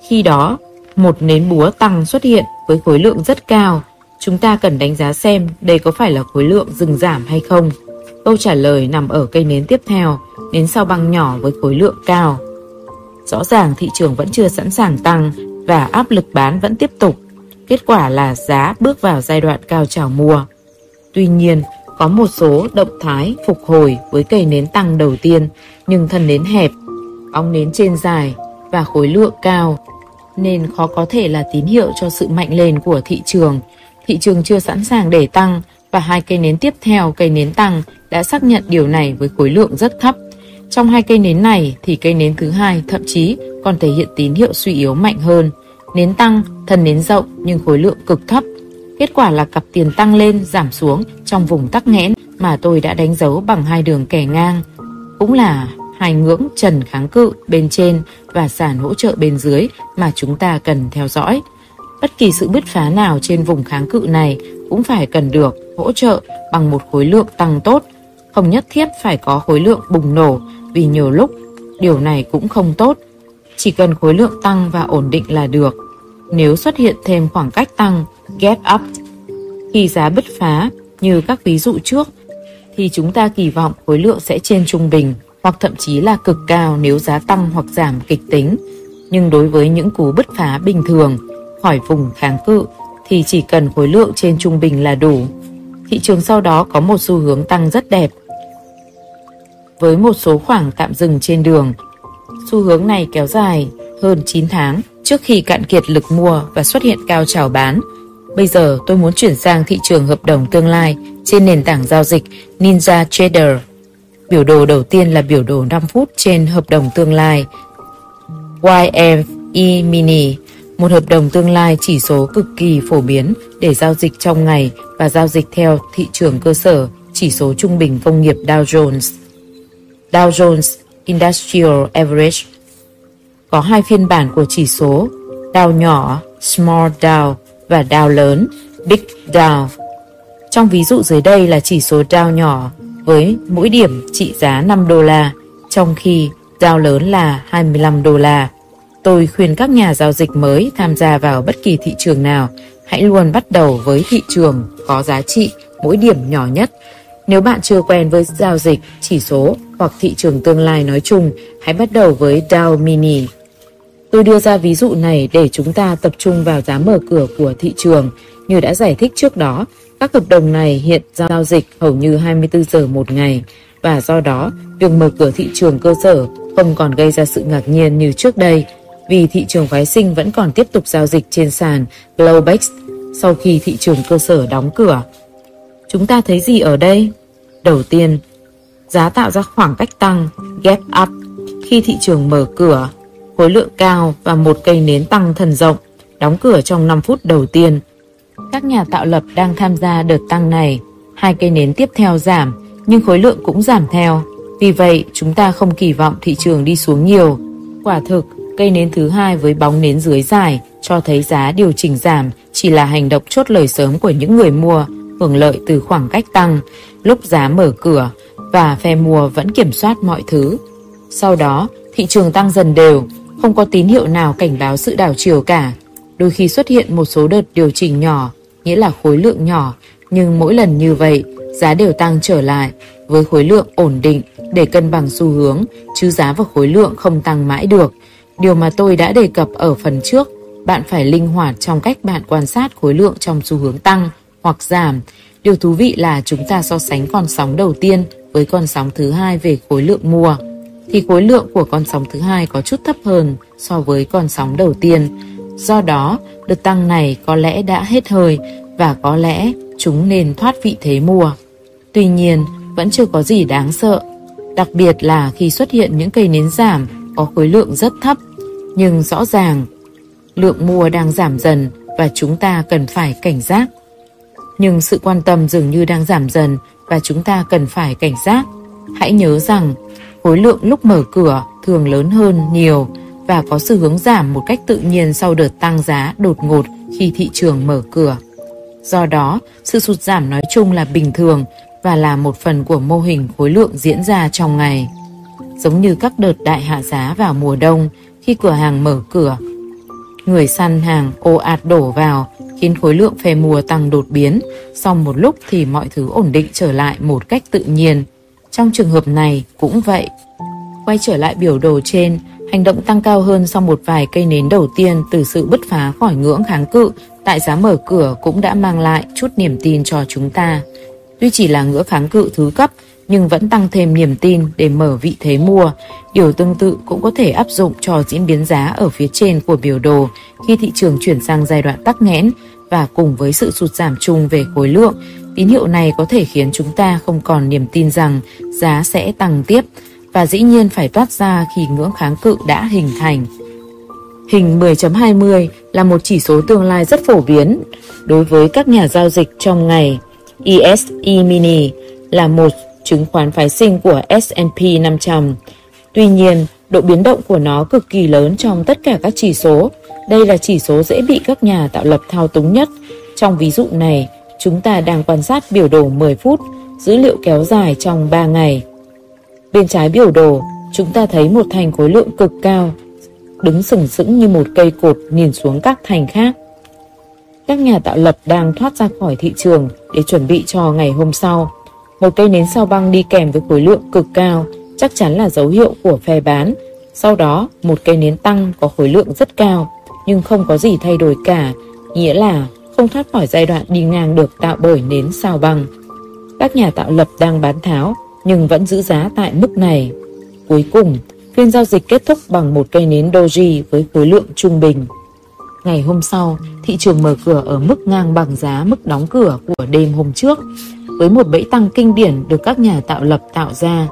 Khi đó, một nến búa tăng xuất hiện với khối lượng rất cao. Chúng ta cần đánh giá xem đây có phải là khối lượng dừng giảm hay không. Câu trả lời nằm ở cây nến tiếp theo, nến sau băng nhỏ với khối lượng cao. Rõ ràng thị trường vẫn chưa sẵn sàng tăng và áp lực bán vẫn tiếp tục. Kết quả là giá bước vào giai đoạn cao trào mùa. Tuy nhiên, có một số động thái phục hồi với cây nến tăng đầu tiên, nhưng thân nến hẹp, bóng nến trên dài và khối lượng cao, nên khó có thể là tín hiệu cho sự mạnh lên của thị trường. Thị trường chưa sẵn sàng để tăng và hai cây nến tiếp theo, cây nến tăng đã xác nhận điều này với khối lượng rất thấp. Trong hai cây nến này thì cây nến thứ hai thậm chí còn thể hiện tín hiệu suy yếu mạnh hơn. Nến tăng, thân nến rộng nhưng khối lượng cực thấp. Kết quả là cặp tiền tăng lên giảm xuống trong vùng tắc nghẽn mà tôi đã đánh dấu bằng hai đường kẻ ngang. Cũng là hai ngưỡng trần kháng cự bên trên và sàn hỗ trợ bên dưới mà chúng ta cần theo dõi. Bất kỳ sự bứt phá nào trên vùng kháng cự này cũng phải cần được hỗ trợ bằng một khối lượng tăng tốt, không nhất thiết phải có khối lượng bùng nổ vì nhiều lúc điều này cũng không tốt. Chỉ cần khối lượng tăng và ổn định là được. Nếu xuất hiện thêm khoảng cách tăng, gap up, khi giá bứt phá như các ví dụ trước, thì chúng ta kỳ vọng khối lượng sẽ trên trung bình hoặc thậm chí là cực cao nếu giá tăng hoặc giảm kịch tính. Nhưng đối với những cú bứt phá bình thường, khỏi vùng kháng cự, thì chỉ cần khối lượng trên trung bình là đủ. Thị trường sau đó có một xu hướng tăng rất đẹp. Với một số khoảng tạm dừng trên đường, xu hướng này kéo dài hơn 9 tháng trước khi cạn kiệt lực mua và xuất hiện cao trào bán. Bây giờ tôi muốn chuyển sang thị trường hợp đồng tương lai trên nền tảng giao dịch Ninja Trader. Biểu đồ đầu tiên là biểu đồ 5 phút trên hợp đồng tương lai YME Mini, một hợp đồng tương lai chỉ số cực kỳ phổ biến để giao dịch trong ngày và giao dịch theo thị trường cơ sở chỉ số trung bình công nghiệp Dow Jones. Dow Jones Industrial Average có hai phiên bản của chỉ số Dow nhỏ Small Dow và Dow lớn Big Dow. Trong ví dụ dưới đây là chỉ số Dow nhỏ với mỗi điểm trị giá 5 đô la, trong khi Dow lớn là 25 đô la. Tôi khuyên các nhà giao dịch mới tham gia vào bất kỳ thị trường nào, hãy luôn bắt đầu với thị trường có giá trị mỗi điểm nhỏ nhất. Nếu bạn chưa quen với giao dịch, chỉ số hoặc thị trường tương lai nói chung, hãy bắt đầu với Dow Mini. Tôi đưa ra ví dụ này để chúng ta tập trung vào giá mở cửa của thị trường. Như đã giải thích trước đó, các hợp đồng này hiện giao dịch hầu như 24 giờ một ngày và do đó, việc mở cửa thị trường cơ sở không còn gây ra sự ngạc nhiên như trước đây vì thị trường phái sinh vẫn còn tiếp tục giao dịch trên sàn Globex sau khi thị trường cơ sở đóng cửa. Chúng ta thấy gì ở đây? Đầu tiên, giá tạo ra khoảng cách tăng, gap up, khi thị trường mở cửa, khối lượng cao và một cây nến tăng thần rộng, đóng cửa trong 5 phút đầu tiên. Các nhà tạo lập đang tham gia đợt tăng này, hai cây nến tiếp theo giảm, nhưng khối lượng cũng giảm theo. Vì vậy, chúng ta không kỳ vọng thị trường đi xuống nhiều. Quả thực, cây nến thứ hai với bóng nến dưới dài cho thấy giá điều chỉnh giảm chỉ là hành động chốt lời sớm của những người mua, hưởng lợi từ khoảng cách tăng, lúc giá mở cửa và phe mua vẫn kiểm soát mọi thứ. Sau đó, thị trường tăng dần đều, không có tín hiệu nào cảnh báo sự đảo chiều cả. Đôi khi xuất hiện một số đợt điều chỉnh nhỏ, nghĩa là khối lượng nhỏ, nhưng mỗi lần như vậy, giá đều tăng trở lại với khối lượng ổn định để cân bằng xu hướng chứ giá và khối lượng không tăng mãi được. Điều mà tôi đã đề cập ở phần trước, bạn phải linh hoạt trong cách bạn quan sát khối lượng trong xu hướng tăng hoặc giảm. Điều thú vị là chúng ta so sánh con sóng đầu tiên với con sóng thứ hai về khối lượng mua thì khối lượng của con sóng thứ hai có chút thấp hơn so với con sóng đầu tiên. Do đó, đợt tăng này có lẽ đã hết hơi và có lẽ chúng nên thoát vị thế mua. Tuy nhiên, vẫn chưa có gì đáng sợ, đặc biệt là khi xuất hiện những cây nến giảm có khối lượng rất thấp, nhưng rõ ràng lượng mua đang giảm dần và chúng ta cần phải cảnh giác. Nhưng sự quan tâm dường như đang giảm dần và chúng ta cần phải cảnh giác. Hãy nhớ rằng khối lượng lúc mở cửa thường lớn hơn nhiều và có xu hướng giảm một cách tự nhiên sau đợt tăng giá đột ngột khi thị trường mở cửa. Do đó, sự sụt giảm nói chung là bình thường và là một phần của mô hình khối lượng diễn ra trong ngày. Giống như các đợt đại hạ giá vào mùa đông khi cửa hàng mở cửa, người săn hàng ồ ạt đổ vào khiến khối lượng phe mùa tăng đột biến, sau một lúc thì mọi thứ ổn định trở lại một cách tự nhiên. Trong trường hợp này cũng vậy. Quay trở lại biểu đồ trên, hành động tăng cao hơn sau một vài cây nến đầu tiên từ sự bứt phá khỏi ngưỡng kháng cự tại giá mở cửa cũng đã mang lại chút niềm tin cho chúng ta. Tuy chỉ là ngưỡng kháng cự thứ cấp, nhưng vẫn tăng thêm niềm tin để mở vị thế mua. Điều tương tự cũng có thể áp dụng cho diễn biến giá ở phía trên của biểu đồ khi thị trường chuyển sang giai đoạn tắc nghẽn và cùng với sự sụt giảm chung về khối lượng, tín hiệu này có thể khiến chúng ta không còn niềm tin rằng giá sẽ tăng tiếp và dĩ nhiên phải toát ra khi ngưỡng kháng cự đã hình thành. Hình 10.20 là một chỉ số tương lai rất phổ biến đối với các nhà giao dịch trong ngày. ESE Mini là một chứng khoán phái sinh của S&P 500. Tuy nhiên, độ biến động của nó cực kỳ lớn trong tất cả các chỉ số. Đây là chỉ số dễ bị các nhà tạo lập thao túng nhất. Trong ví dụ này, chúng ta đang quan sát biểu đồ 10 phút, dữ liệu kéo dài trong 3 ngày. Bên trái biểu đồ, chúng ta thấy một thành khối lượng cực cao, đứng sừng sững như một cây cột nhìn xuống các thành khác. Các nhà tạo lập đang thoát ra khỏi thị trường để chuẩn bị cho ngày hôm sau. Một cây nến sao băng đi kèm với khối lượng cực cao chắc chắn là dấu hiệu của phe bán. Sau đó, một cây nến tăng có khối lượng rất cao, nhưng không có gì thay đổi cả, nghĩa là không thoát khỏi giai đoạn đi ngang được tạo bởi nến sao băng. Các nhà tạo lập đang bán tháo, nhưng vẫn giữ giá tại mức này. Cuối cùng, phiên giao dịch kết thúc bằng một cây nến doji với khối lượng trung bình. Ngày hôm sau, thị trường mở cửa ở mức ngang bằng giá mức đóng cửa của đêm hôm trước, với một bẫy tăng kinh điển được các nhà tạo lập tạo ra.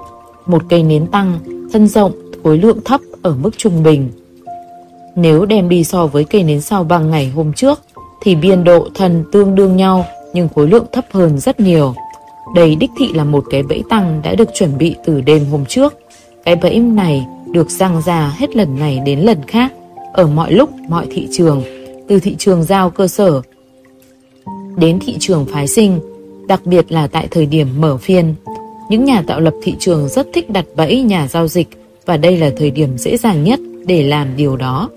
Một cây nến tăng, thân rộng, khối lượng thấp ở mức trung bình. Nếu đem đi so với cây nến sao băng ngày hôm trước, thì biên độ thần tương đương nhau nhưng khối lượng thấp hơn rất nhiều. Đây đích thị là một cái bẫy tăng đã được chuẩn bị từ đêm hôm trước. Cái bẫy này được răng ra hết lần này đến lần khác, ở mọi lúc, mọi thị trường, từ thị trường giao cơ sở đến thị trường phái sinh, đặc biệt là tại thời điểm mở phiên. Những nhà tạo lập thị trường rất thích đặt bẫy nhà giao dịch và đây là thời điểm dễ dàng nhất để làm điều đó.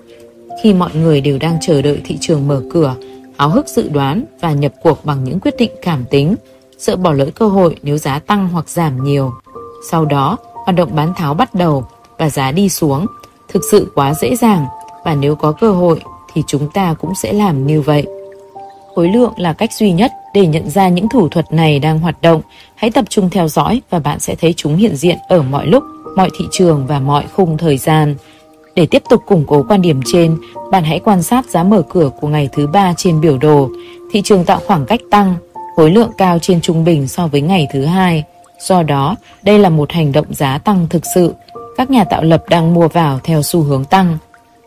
Khi mọi người đều đang chờ đợi thị trường mở cửa, háo hức dự đoán và nhập cuộc bằng những quyết định cảm tính, sợ bỏ lỡ cơ hội nếu giá tăng hoặc giảm nhiều. Sau đó, hoạt động bán tháo bắt đầu và giá đi xuống, thực sự quá dễ dàng và nếu có cơ hội thì chúng ta cũng sẽ làm như vậy. Khối lượng là cách duy nhất để nhận ra những thủ thuật này đang hoạt động. Hãy tập trung theo dõi và bạn sẽ thấy chúng hiện diện ở mọi lúc, mọi thị trường và mọi khung thời gian. Để tiếp tục củng cố quan điểm trên, bạn hãy quan sát giá mở cửa của ngày thứ ba trên biểu đồ. Thị trường tạo khoảng cách tăng, khối lượng cao trên trung bình so với ngày thứ hai. Do đó, đây là một hành động giá tăng thực sự. Các nhà tạo lập đang mua vào theo xu hướng tăng.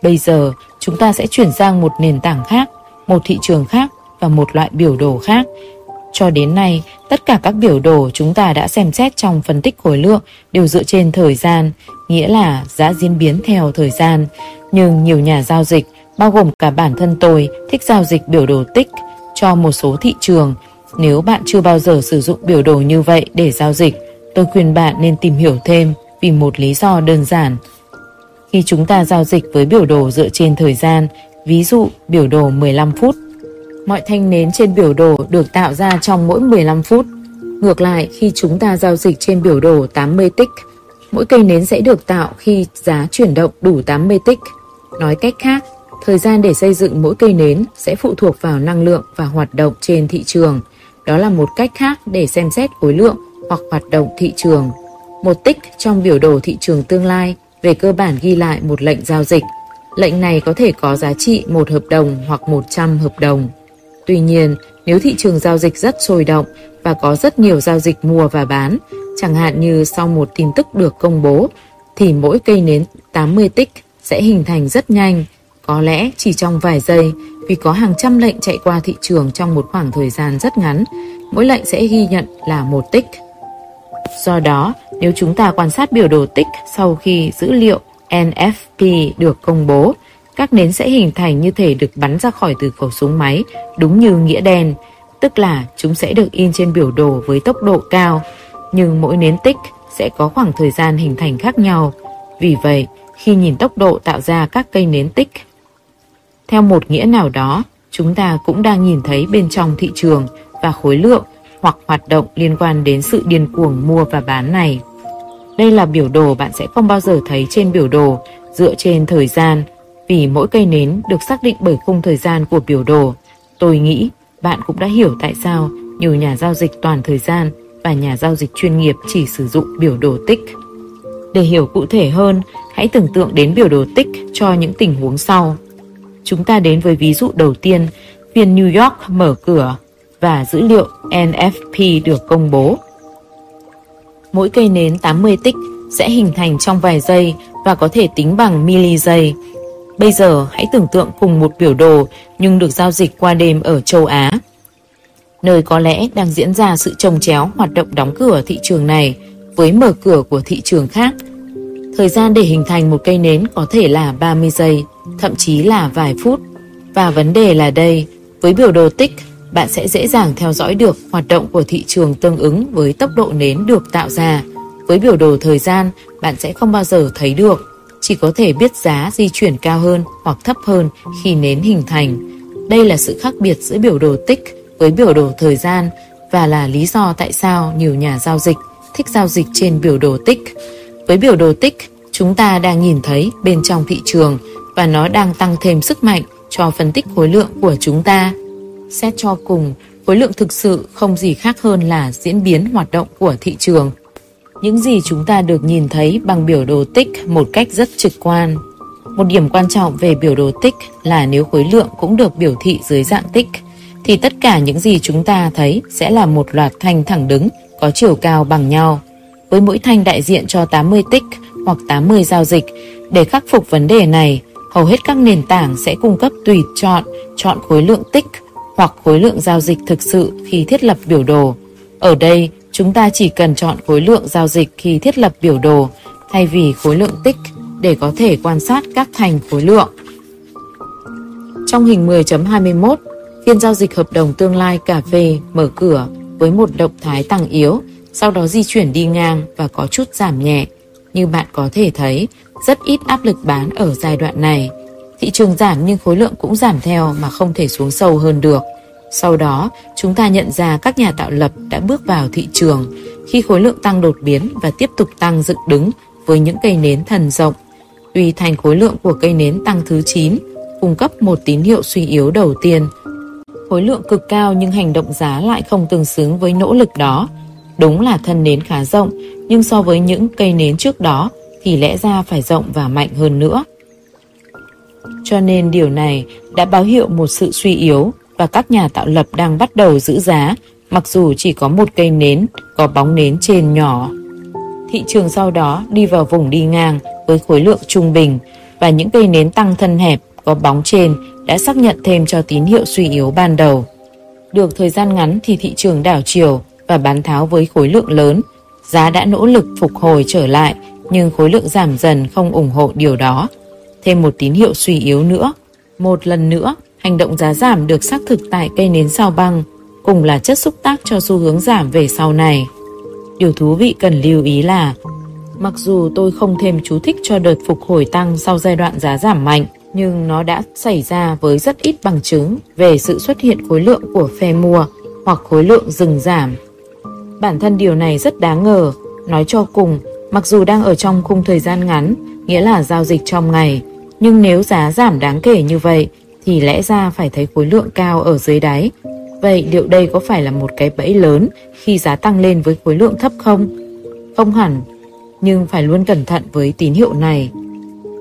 Bây giờ, chúng ta sẽ chuyển sang một nền tảng khác, một thị trường khác và một loại biểu đồ khác. Cho đến nay, tất cả các biểu đồ chúng ta đã xem xét trong phân tích khối lượng đều dựa trên thời gian, nghĩa là giá diễn biến theo thời gian. Nhưng nhiều nhà giao dịch, bao gồm cả bản thân tôi, thích giao dịch biểu đồ tích cho một số thị trường. Nếu bạn chưa bao giờ sử dụng biểu đồ như vậy để giao dịch, tôi khuyên bạn nên tìm hiểu thêm vì một lý do đơn giản. Khi chúng ta giao dịch với biểu đồ dựa trên thời gian, ví dụ biểu đồ 15 phút, mọi thanh nến trên biểu đồ được tạo ra trong mỗi 15 phút. Ngược lại, khi chúng ta giao dịch trên biểu đồ 80 tích, mỗi cây nến sẽ được tạo khi giá chuyển động đủ 80 tích. Nói cách khác, thời gian để xây dựng mỗi cây nến sẽ phụ thuộc vào năng lượng và hoạt động trên thị trường. Đó là một cách khác để xem xét khối lượng hoặc hoạt động thị trường. Một tích trong biểu đồ thị trường tương lai về cơ bản ghi lại một lệnh giao dịch. Lệnh này có thể có giá trị một hợp đồng hoặc 100 hợp đồng. Tuy nhiên, nếu thị trường giao dịch rất sôi động và có rất nhiều giao dịch mua và bán, chẳng hạn như sau một tin tức được công bố, thì mỗi cây nến 80 tích sẽ hình thành rất nhanh, có lẽ chỉ trong vài giây vì có hàng trăm lệnh chạy qua thị trường trong một khoảng thời gian rất ngắn, mỗi lệnh sẽ ghi nhận là một tích. Do đó, nếu chúng ta quan sát biểu đồ tích sau khi dữ liệu NFP được công bố, các nến sẽ hình thành như thể được bắn ra khỏi từ khẩu súng máy, đúng như nghĩa đen, tức là chúng sẽ được in trên biểu đồ với tốc độ cao, nhưng mỗi nến tích sẽ có khoảng thời gian hình thành khác nhau. Vì vậy, khi nhìn tốc độ tạo ra các cây nến tích, theo một nghĩa nào đó, chúng ta cũng đang nhìn thấy bên trong thị trường và khối lượng hoặc hoạt động liên quan đến sự điên cuồng mua và bán này. Đây là biểu đồ bạn sẽ không bao giờ thấy trên biểu đồ dựa trên thời gian vì mỗi cây nến được xác định bởi khung thời gian của biểu đồ. Tôi nghĩ bạn cũng đã hiểu tại sao nhiều nhà giao dịch toàn thời gian và nhà giao dịch chuyên nghiệp chỉ sử dụng biểu đồ tích. Để hiểu cụ thể hơn, hãy tưởng tượng đến biểu đồ tích cho những tình huống sau. Chúng ta đến với ví dụ đầu tiên, phiên New York mở cửa và dữ liệu NFP được công bố. Mỗi cây nến 80 tích sẽ hình thành trong vài giây và có thể tính bằng mili giây. Bây giờ hãy tưởng tượng cùng một biểu đồ nhưng được giao dịch qua đêm ở châu Á. Nơi có lẽ đang diễn ra sự trồng chéo hoạt động đóng cửa thị trường này với mở cửa của thị trường khác. Thời gian để hình thành một cây nến có thể là 30 giây, thậm chí là vài phút. Và vấn đề là đây, với biểu đồ tích, bạn sẽ dễ dàng theo dõi được hoạt động của thị trường tương ứng với tốc độ nến được tạo ra. Với biểu đồ thời gian, bạn sẽ không bao giờ thấy được chỉ có thể biết giá di chuyển cao hơn hoặc thấp hơn khi nến hình thành. Đây là sự khác biệt giữa biểu đồ tích với biểu đồ thời gian và là lý do tại sao nhiều nhà giao dịch thích giao dịch trên biểu đồ tích. Với biểu đồ tích, chúng ta đang nhìn thấy bên trong thị trường và nó đang tăng thêm sức mạnh cho phân tích khối lượng của chúng ta. Xét cho cùng, khối lượng thực sự không gì khác hơn là diễn biến hoạt động của thị trường những gì chúng ta được nhìn thấy bằng biểu đồ tích một cách rất trực quan. Một điểm quan trọng về biểu đồ tích là nếu khối lượng cũng được biểu thị dưới dạng tích, thì tất cả những gì chúng ta thấy sẽ là một loạt thanh thẳng đứng có chiều cao bằng nhau. Với mỗi thanh đại diện cho 80 tích hoặc 80 giao dịch, để khắc phục vấn đề này, hầu hết các nền tảng sẽ cung cấp tùy chọn, chọn khối lượng tích hoặc khối lượng giao dịch thực sự khi thiết lập biểu đồ. Ở đây, Chúng ta chỉ cần chọn khối lượng giao dịch khi thiết lập biểu đồ thay vì khối lượng tích để có thể quan sát các thành khối lượng. Trong hình 10.21, phiên giao dịch hợp đồng tương lai cà phê mở cửa với một động thái tăng yếu, sau đó di chuyển đi ngang và có chút giảm nhẹ. Như bạn có thể thấy, rất ít áp lực bán ở giai đoạn này. Thị trường giảm nhưng khối lượng cũng giảm theo mà không thể xuống sâu hơn được. Sau đó, chúng ta nhận ra các nhà tạo lập đã bước vào thị trường khi khối lượng tăng đột biến và tiếp tục tăng dựng đứng với những cây nến thần rộng. Tuy thành khối lượng của cây nến tăng thứ 9, cung cấp một tín hiệu suy yếu đầu tiên. Khối lượng cực cao nhưng hành động giá lại không tương xứng với nỗ lực đó. Đúng là thân nến khá rộng, nhưng so với những cây nến trước đó thì lẽ ra phải rộng và mạnh hơn nữa. Cho nên điều này đã báo hiệu một sự suy yếu và các nhà tạo lập đang bắt đầu giữ giá, mặc dù chỉ có một cây nến có bóng nến trên nhỏ. Thị trường sau đó đi vào vùng đi ngang với khối lượng trung bình và những cây nến tăng thân hẹp có bóng trên đã xác nhận thêm cho tín hiệu suy yếu ban đầu. Được thời gian ngắn thì thị trường đảo chiều và bán tháo với khối lượng lớn. Giá đã nỗ lực phục hồi trở lại nhưng khối lượng giảm dần không ủng hộ điều đó. Thêm một tín hiệu suy yếu nữa. Một lần nữa, Hành động giá giảm được xác thực tại cây nến sao băng, cùng là chất xúc tác cho xu hướng giảm về sau này. Điều thú vị cần lưu ý là, mặc dù tôi không thêm chú thích cho đợt phục hồi tăng sau giai đoạn giá giảm mạnh, nhưng nó đã xảy ra với rất ít bằng chứng về sự xuất hiện khối lượng của phe mua hoặc khối lượng dừng giảm. Bản thân điều này rất đáng ngờ, nói cho cùng, Mặc dù đang ở trong khung thời gian ngắn, nghĩa là giao dịch trong ngày, nhưng nếu giá giảm đáng kể như vậy thì lẽ ra phải thấy khối lượng cao ở dưới đáy. Vậy liệu đây có phải là một cái bẫy lớn khi giá tăng lên với khối lượng thấp không? Không hẳn, nhưng phải luôn cẩn thận với tín hiệu này.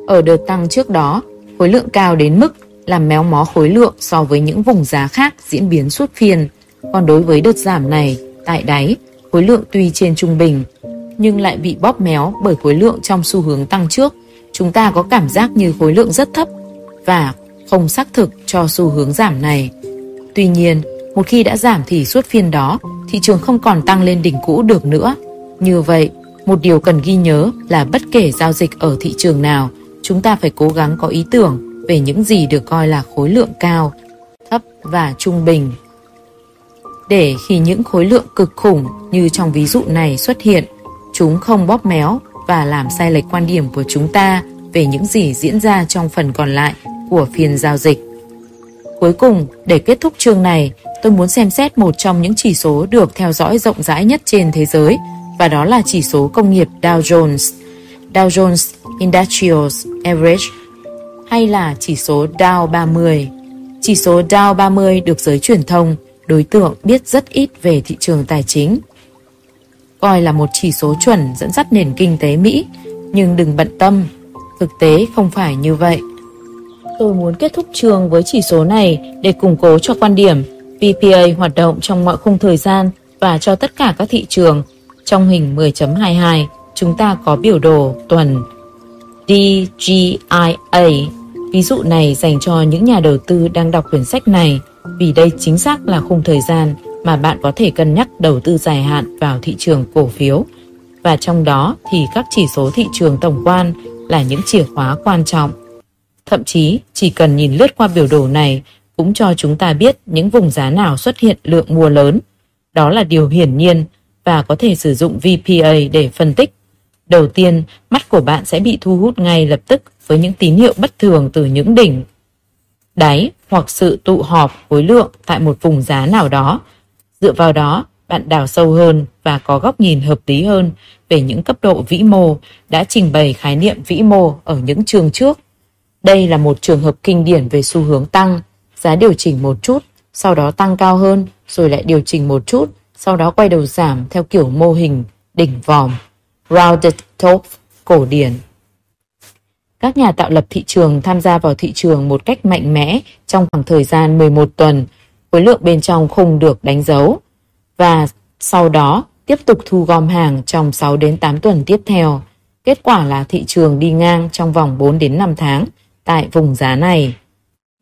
Ở đợt tăng trước đó, khối lượng cao đến mức làm méo mó khối lượng so với những vùng giá khác diễn biến suốt phiên. Còn đối với đợt giảm này, tại đáy, khối lượng tuy trên trung bình, nhưng lại bị bóp méo bởi khối lượng trong xu hướng tăng trước. Chúng ta có cảm giác như khối lượng rất thấp và không xác thực cho xu hướng giảm này. Tuy nhiên, một khi đã giảm thì suốt phiên đó, thị trường không còn tăng lên đỉnh cũ được nữa. Như vậy, một điều cần ghi nhớ là bất kể giao dịch ở thị trường nào, chúng ta phải cố gắng có ý tưởng về những gì được coi là khối lượng cao, thấp và trung bình. Để khi những khối lượng cực khủng như trong ví dụ này xuất hiện, chúng không bóp méo và làm sai lệch quan điểm của chúng ta về những gì diễn ra trong phần còn lại của phiên giao dịch. Cuối cùng, để kết thúc chương này, tôi muốn xem xét một trong những chỉ số được theo dõi rộng rãi nhất trên thế giới, và đó là chỉ số công nghiệp Dow Jones, Dow Jones Industrials Average, hay là chỉ số Dow 30. Chỉ số Dow 30 được giới truyền thông, đối tượng biết rất ít về thị trường tài chính. Coi là một chỉ số chuẩn dẫn dắt nền kinh tế Mỹ, nhưng đừng bận tâm, thực tế không phải như vậy. Tôi muốn kết thúc trường với chỉ số này để củng cố cho quan điểm PPA hoạt động trong mọi khung thời gian và cho tất cả các thị trường. Trong hình 10.22, chúng ta có biểu đồ tuần DGIA. Ví dụ này dành cho những nhà đầu tư đang đọc quyển sách này vì đây chính xác là khung thời gian mà bạn có thể cân nhắc đầu tư dài hạn vào thị trường cổ phiếu. Và trong đó thì các chỉ số thị trường tổng quan là những chìa khóa quan trọng Thậm chí chỉ cần nhìn lướt qua biểu đồ này cũng cho chúng ta biết những vùng giá nào xuất hiện lượng mua lớn. Đó là điều hiển nhiên và có thể sử dụng VPA để phân tích. Đầu tiên, mắt của bạn sẽ bị thu hút ngay lập tức với những tín hiệu bất thường từ những đỉnh, đáy hoặc sự tụ họp khối lượng tại một vùng giá nào đó. Dựa vào đó, bạn đào sâu hơn và có góc nhìn hợp lý hơn về những cấp độ vĩ mô đã trình bày khái niệm vĩ mô ở những chương trước. Đây là một trường hợp kinh điển về xu hướng tăng, giá điều chỉnh một chút, sau đó tăng cao hơn, rồi lại điều chỉnh một chút, sau đó quay đầu giảm theo kiểu mô hình đỉnh vòm, rounded top cổ điển. Các nhà tạo lập thị trường tham gia vào thị trường một cách mạnh mẽ trong khoảng thời gian 11 tuần, khối lượng bên trong không được đánh dấu và sau đó tiếp tục thu gom hàng trong 6 đến 8 tuần tiếp theo. Kết quả là thị trường đi ngang trong vòng 4 đến 5 tháng tại vùng giá này.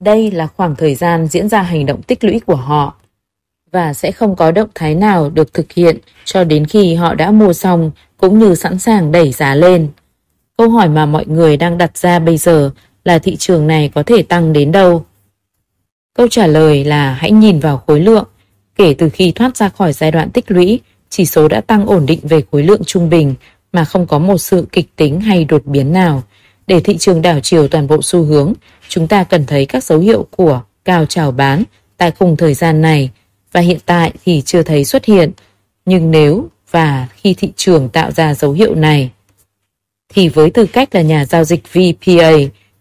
Đây là khoảng thời gian diễn ra hành động tích lũy của họ và sẽ không có động thái nào được thực hiện cho đến khi họ đã mua xong cũng như sẵn sàng đẩy giá lên. Câu hỏi mà mọi người đang đặt ra bây giờ là thị trường này có thể tăng đến đâu? Câu trả lời là hãy nhìn vào khối lượng. Kể từ khi thoát ra khỏi giai đoạn tích lũy, chỉ số đã tăng ổn định về khối lượng trung bình mà không có một sự kịch tính hay đột biến nào. Để thị trường đảo chiều toàn bộ xu hướng, chúng ta cần thấy các dấu hiệu của cao trào bán tại khung thời gian này và hiện tại thì chưa thấy xuất hiện. Nhưng nếu và khi thị trường tạo ra dấu hiệu này, thì với tư cách là nhà giao dịch VPA,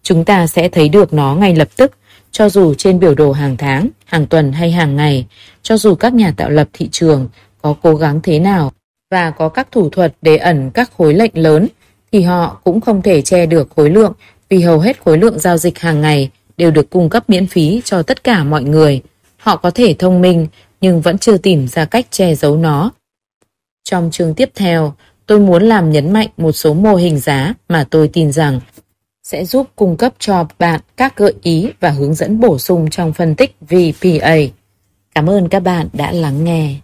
chúng ta sẽ thấy được nó ngay lập tức, cho dù trên biểu đồ hàng tháng, hàng tuần hay hàng ngày, cho dù các nhà tạo lập thị trường có cố gắng thế nào và có các thủ thuật để ẩn các khối lệnh lớn thì họ cũng không thể che được khối lượng vì hầu hết khối lượng giao dịch hàng ngày đều được cung cấp miễn phí cho tất cả mọi người. Họ có thể thông minh nhưng vẫn chưa tìm ra cách che giấu nó. Trong chương tiếp theo, tôi muốn làm nhấn mạnh một số mô hình giá mà tôi tin rằng sẽ giúp cung cấp cho bạn các gợi ý và hướng dẫn bổ sung trong phân tích VPA. Cảm ơn các bạn đã lắng nghe.